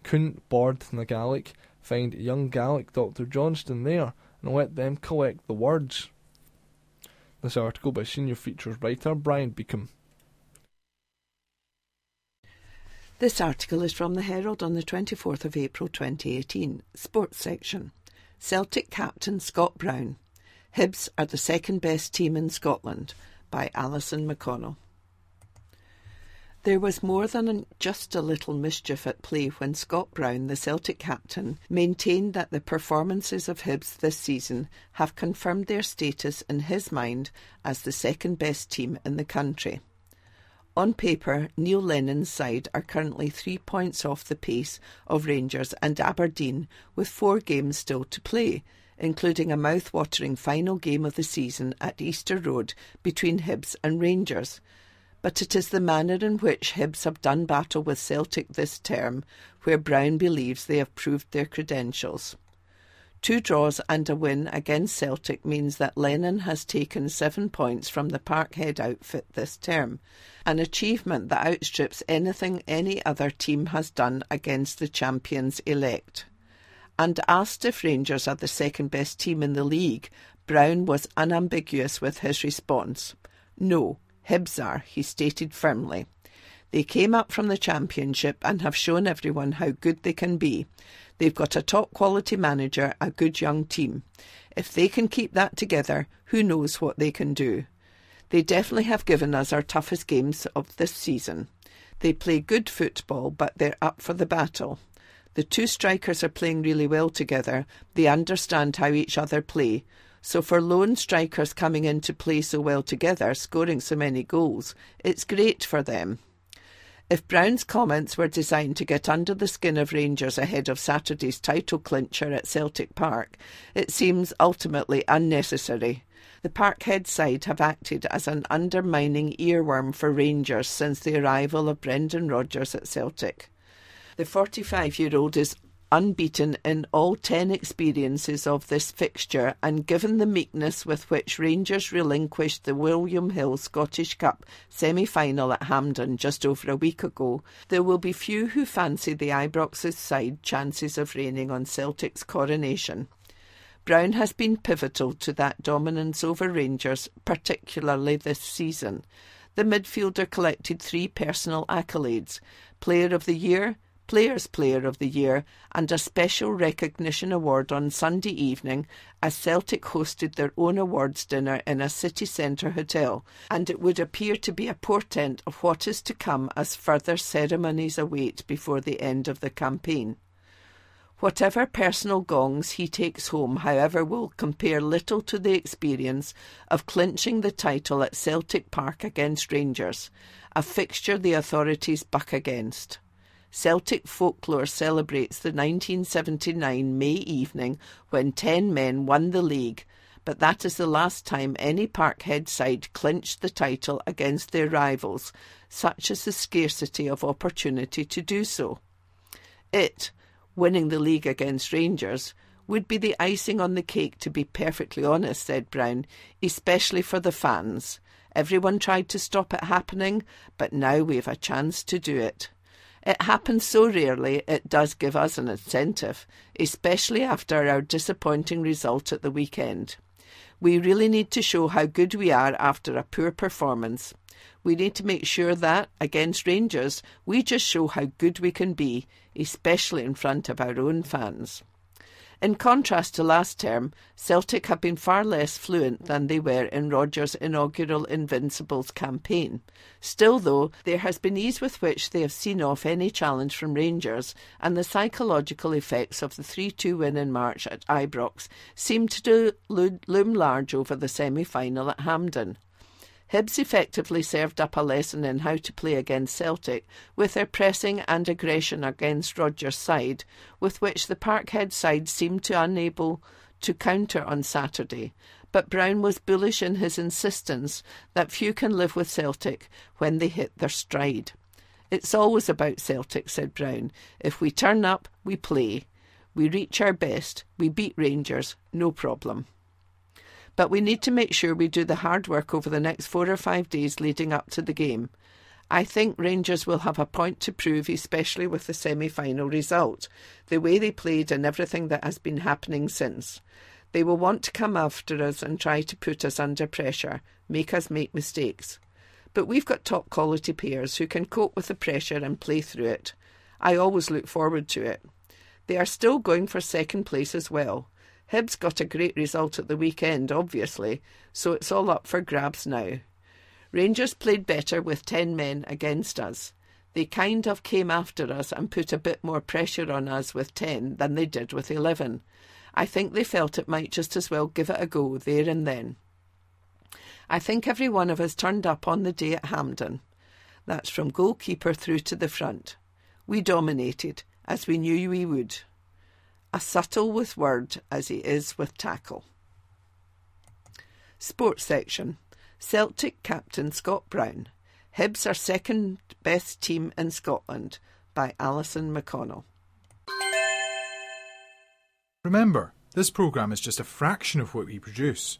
Couldn't Bòrd na Gàidhlig find young Gaelic Dr. Johnston there and let them collect the words? This article by senior features writer Brian Beacom. This article is from the Herald on the 24th of April 2018, Sports section. Celtic captain Scott Brown. Hibs are the second best team in Scotland by Alison McConnell. There was more than just a little mischief at play when Scott Brown, the Celtic captain, maintained that the performances of Hibs this season have confirmed their status in his mind as the second best team in the country. On paper, Neil Lennon's side are currently three points off the pace of Rangers and Aberdeen, with four games still to play, including a mouth-watering final game of the season at Easter Road between Hibs and Rangers. But it is the manner in which Hibs have done battle with Celtic this term where Brown believes they have proved their credentials. Two draws and a win against Celtic means that Lennon has taken seven points from the Parkhead outfit this term, an achievement that outstrips anything any other team has done against the champions elect. And asked if Rangers are the second best team in the league, Brown was unambiguous with his response. No, Hibs are, he stated firmly. They came up from the Championship and have shown everyone how good they can be. They've got a top quality manager, a good young team. If they can keep that together, who knows what they can do. They definitely have given us our toughest games of this season. They play good football, but they're up for the battle. The two strikers are playing really well together. They understand how each other play. So for lone strikers coming in to play so well together, scoring so many goals, it's great for them. If Brown's comments were designed to get under the skin of Rangers ahead of Saturday's title clincher at Celtic Park, it seems ultimately unnecessary. The Parkhead side have acted as an undermining earworm for Rangers since the arrival of Brendan Rodgers at Celtic. The 45 year old is unbeaten in all 10 experiences of this fixture, and given the meekness with which Rangers relinquished the William Hill Scottish Cup semi final at Hampden just over a week ago, there will be few who fancy the Ibrox's side chances of reigning on Celtic's coronation. Brown has been pivotal to that dominance over Rangers, particularly this season. The midfielder collected three personal accolades Player of the Year, Players Player of the Year, and a special recognition award on Sunday evening as Celtic hosted their own awards dinner in a city centre hotel, and it would appear to be a portent of what is to come as further ceremonies await before the end of the campaign. Whatever personal gongs he takes home, however, will compare little to the experience of clinching the title at Celtic Park against Rangers, a fixture the authorities buck against. Celtic folklore celebrates the 1979 May evening when ten men won the league, but that is the last time any Parkhead side clinched the title against their rivals, such is the scarcity of opportunity to do so. It, winning the league against Rangers, would be the icing on the cake, to be perfectly honest, said Brown, especially for the fans. Everyone tried to stop it happening, but now we have a chance to do it. It happens so rarely, it does give us an incentive, especially after our disappointing result at the weekend. We really need to show how good we are after a poor performance. We need to make sure that, against Rangers, we just show how good we can be, especially in front of our own fans. In contrast to last term, Celtic have been far less fluent than they were in Rodgers' inaugural Invincibles campaign. Still, though, there has been ease with which they have seen off any challenge from Rangers, and the psychological effects of the 3 2 win in March at Ibrox seem to loom large over the semi final at Hampden. Hibs effectively served up a lesson in how to play against Celtic with their pressing and aggression against Rodgers' side, with which the Parkhead side seemed to unable to counter on Saturday. But Brown was bullish in his insistence that few can live with Celtic when they hit their stride. It's always about Celtic, said Brown. If we turn up, we play. We reach our best. We beat Rangers, no problem. But we need to make sure we do the hard work over the next four or five days leading up to the game. I think Rangers will have a point to prove, especially with the semi final result, the way they played and everything that has been happening since. They will want to come after us and try to put us under pressure, make us make mistakes. But we've got top quality players who can cope with the pressure and play through it. I always look forward to it. They are still going for second place as well. Hibs got a great result at the weekend, obviously, so it's all up for grabs now. Rangers played better with 10 men against us. They kind of came after us and put a bit more pressure on us with 10 than they did with 11. I think they felt it might just as well give it a go there and then. I think every one of us turned up on the day at Hampden. That's from goalkeeper through to the front. We dominated, as we knew we would as subtle with word as he is with tackle. Sports section Celtic captain Scott Brown. Hibs are second best team in Scotland by Alison McConnell. Remember, this programme is just a fraction of what we produce.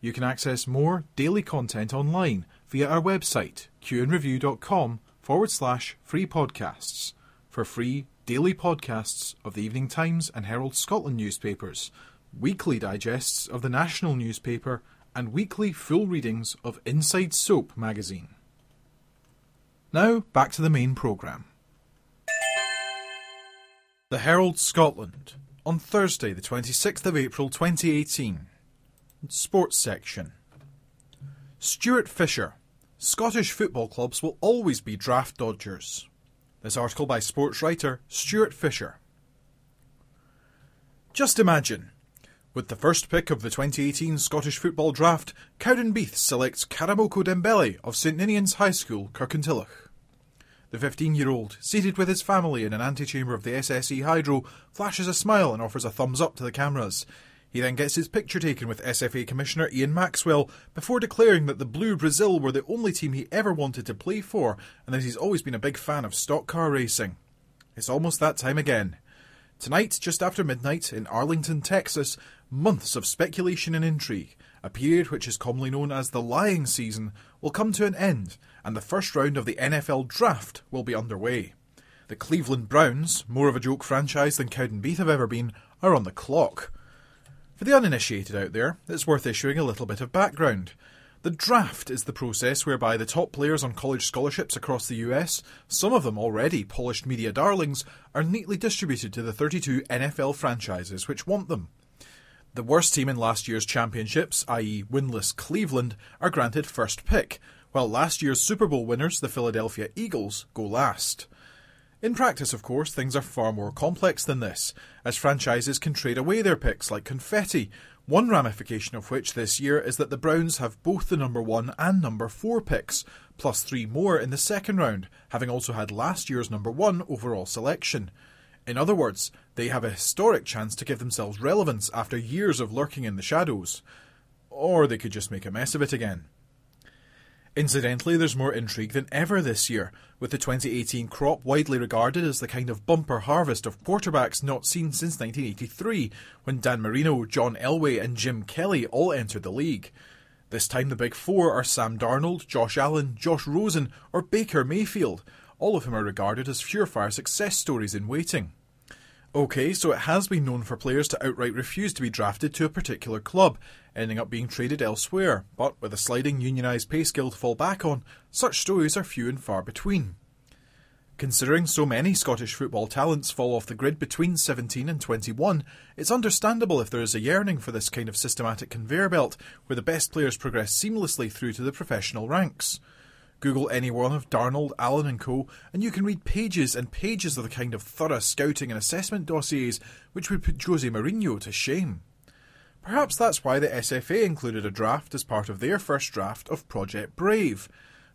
You can access more daily content online via our website, cueandreview.com forward slash free podcasts for free daily podcasts of the Evening Times and Herald Scotland newspapers, weekly digests of the national newspaper, and weekly full readings of Inside Soap magazine. Now, back to the main programme. The Herald Scotland, on Thursday, the 26th of April 2018. Sports section. Stewart Fisher. Scottish football clubs will always be draft dodgers. This article by sports writer Stewart Fisher. Just imagine. With the first pick of the 2018 Scottish football draft, Cowdenbeath selects Karamoko Dembele of St Ninian's High School, Kirkintilloch. The 15 year old, seated with his family in an antechamber of the SSE Hydro, flashes a smile and offers a thumbs up to the cameras. He then gets his picture taken with SFA Commissioner Ian Maxwell before declaring that the Blue Brazil were the only team he ever wanted to play for and that he's always been a big fan of stock car racing. It's almost that time again. Tonight, just after midnight, in Arlington, Texas, months of speculation and intrigue, a period which is commonly known as the lying season, will come to an end, and the first round of the NFL draft will be underway. The Cleveland Browns, more of a joke franchise than Cowdenbeath have ever been, are on the clock. For the uninitiated out there, it's worth issuing a little bit of background. The draft is the process whereby the top players on college scholarships across the US, some of them already polished media darlings, are neatly distributed to the 32 NFL franchises which want them. The worst team in last year's championships, i.e., winless Cleveland, are granted first pick, while last year's Super Bowl winners, the Philadelphia Eagles, go last. In practice, of course, things are far more complex than this, as franchises can trade away their picks like confetti, one ramification of which this year is that the Browns have both the number one and number four picks, plus three more in the second round, having also had last year's number one overall selection. In other words, they have a historic chance to give themselves relevance after years of lurking in the shadows. Or they could just make a mess of it again. Incidentally, there's more intrigue than ever this year, with the 2018 crop widely regarded as the kind of bumper harvest of quarterbacks not seen since 1983, when Dan Marino, John Elway, and Jim Kelly all entered the league. This time the big four are Sam Darnold, Josh Allen, Josh Rosen, or Baker Mayfield, all of whom are regarded as surefire success stories in waiting. Okay, so it has been known for players to outright refuse to be drafted to a particular club, ending up being traded elsewhere, but with a sliding unionised pay scale to fall back on, such stories are few and far between. Considering so many Scottish football talents fall off the grid between 17 and 21, it's understandable if there is a yearning for this kind of systematic conveyor belt where the best players progress seamlessly through to the professional ranks. Google any one of Darnold, Allen and Co, and you can read pages and pages of the kind of thorough scouting and assessment dossiers which would put Jose Mourinho to shame. Perhaps that's why the SFA included a draft as part of their first draft of Project Brave.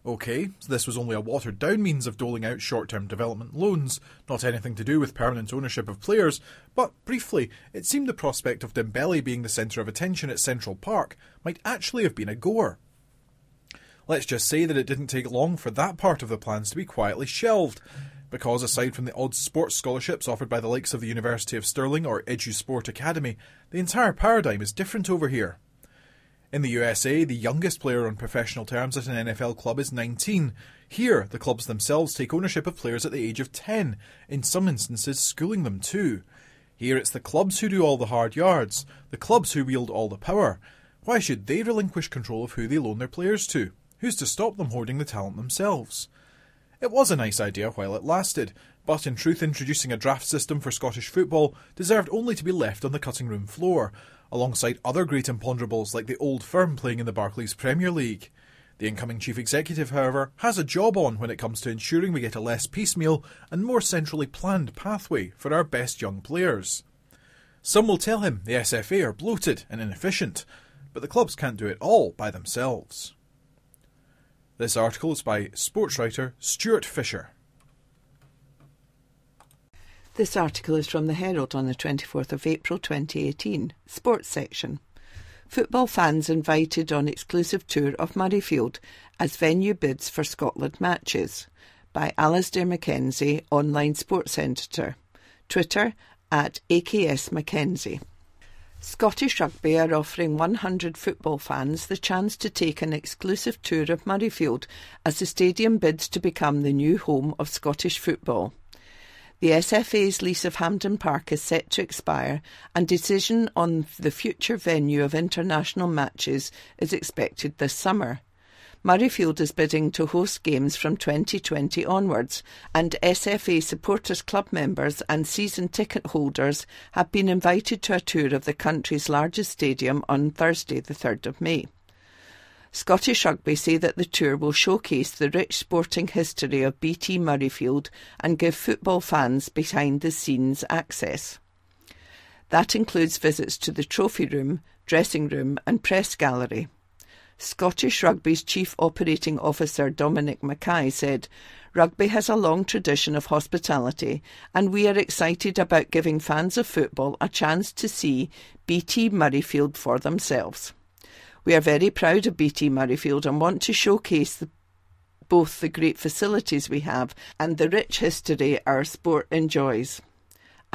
Okay, so this was only a watered down means of doling out short term development loans, not anything to do with permanent ownership of players, but briefly, it seemed the prospect of Dembele being the centre of attention at Central Park might actually have been a goer. Let's just say that it didn't take long for that part of the plans to be quietly shelved, because aside from the odd sports scholarships offered by the likes of the University of Stirling or EduSport Academy, the entire paradigm is different over here. In the USA, the youngest player on professional terms at an NFL club is 19. Here, the clubs themselves take ownership of players at the age of 10, in some instances schooling them too. Here it's the clubs who do all the hard yards, the clubs who wield all the power. Why should they relinquish control of who they loan their players to? Who's to stop them hoarding the talent themselves? It was a nice idea while it lasted, but in truth, introducing a draft system for Scottish football deserved only to be left on the cutting room floor, alongside other great imponderables like the old firm playing in the Barclays Premier League. The incoming chief executive, however, has a job on when it comes to ensuring we get a less piecemeal and more centrally planned pathway for our best young players. Some will tell him the SFA are bloated and inefficient, but the clubs can't do it all by themselves. This article is by sports writer Stewart Fisher. This article is from the Herald on the 24th of April 2018, Sports section. Football fans invited on exclusive tour of Murrayfield as venue bids for Scotland matches by Alasdair Mackenzie, online sports editor. Twitter at AKS Mackenzie. Scottish Rugby are offering 100 football fans the chance to take an exclusive tour of Murrayfield as the stadium bids to become the new home of Scottish football. The SFA's lease of Hampden Park is set to expire, and decision on the future venue of international matches is expected this summer. Murrayfield is bidding to host games from 2020 onwards, and SFA Supporters Club members and season ticket holders have been invited to a tour of the country's largest stadium on Thursday, the 3rd of May. Scottish Rugby say that the tour will showcase the rich sporting history of BT Murrayfield and give football fans behind the scenes access. That includes visits to the trophy room, dressing room, and press gallery. Scottish Rugby's Chief Operating Officer Dominic Mackay said, Rugby has a long tradition of hospitality, and we are excited about giving fans of football a chance to see BT Murrayfield for themselves. We are very proud of BT Murrayfield and want to showcase the, both the great facilities we have and the rich history our sport enjoys.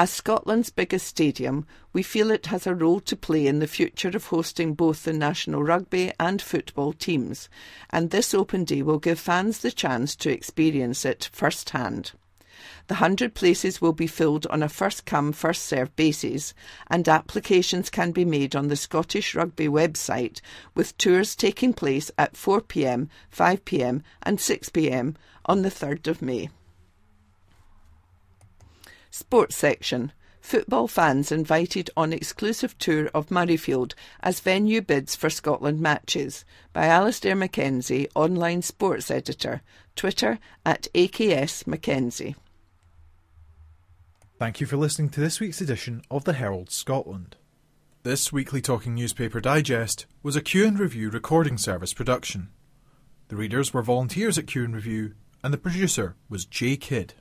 As Scotland's biggest stadium, we feel it has a role to play in the future of hosting both the national rugby and football teams, and this open day will give fans the chance to experience it firsthand. The 100 places will be filled on a first come, first served basis, and applications can be made on the Scottish Rugby website, with tours taking place at 4pm, 5pm, and 6pm on the 3rd of May. Sports section. Football fans invited on exclusive tour of Murrayfield as venue bids for Scotland matches by Alistair Mackenzie, online sports editor. Twitter at AKS Mackenzie. Thank you for listening to this week's edition of the Herald Scotland. This weekly Talking Newspaper Digest was a Cue and Review recording service production. The readers were volunteers at Cue and Review, and the producer was J Kidd.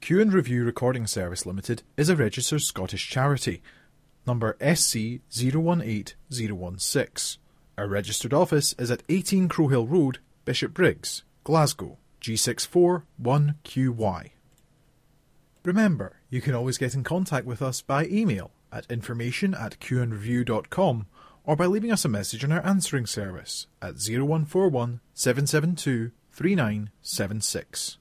Cue and Review Recording Service Limited is a registered Scottish charity, number SC 018016. Our registered office is at 18 Crowhill Road, Bishopbriggs, Glasgow, G641QY. Remember, you can always get in contact with us by email at information at cueandreview.com or by leaving us a message on our answering service at 0141 772 3976.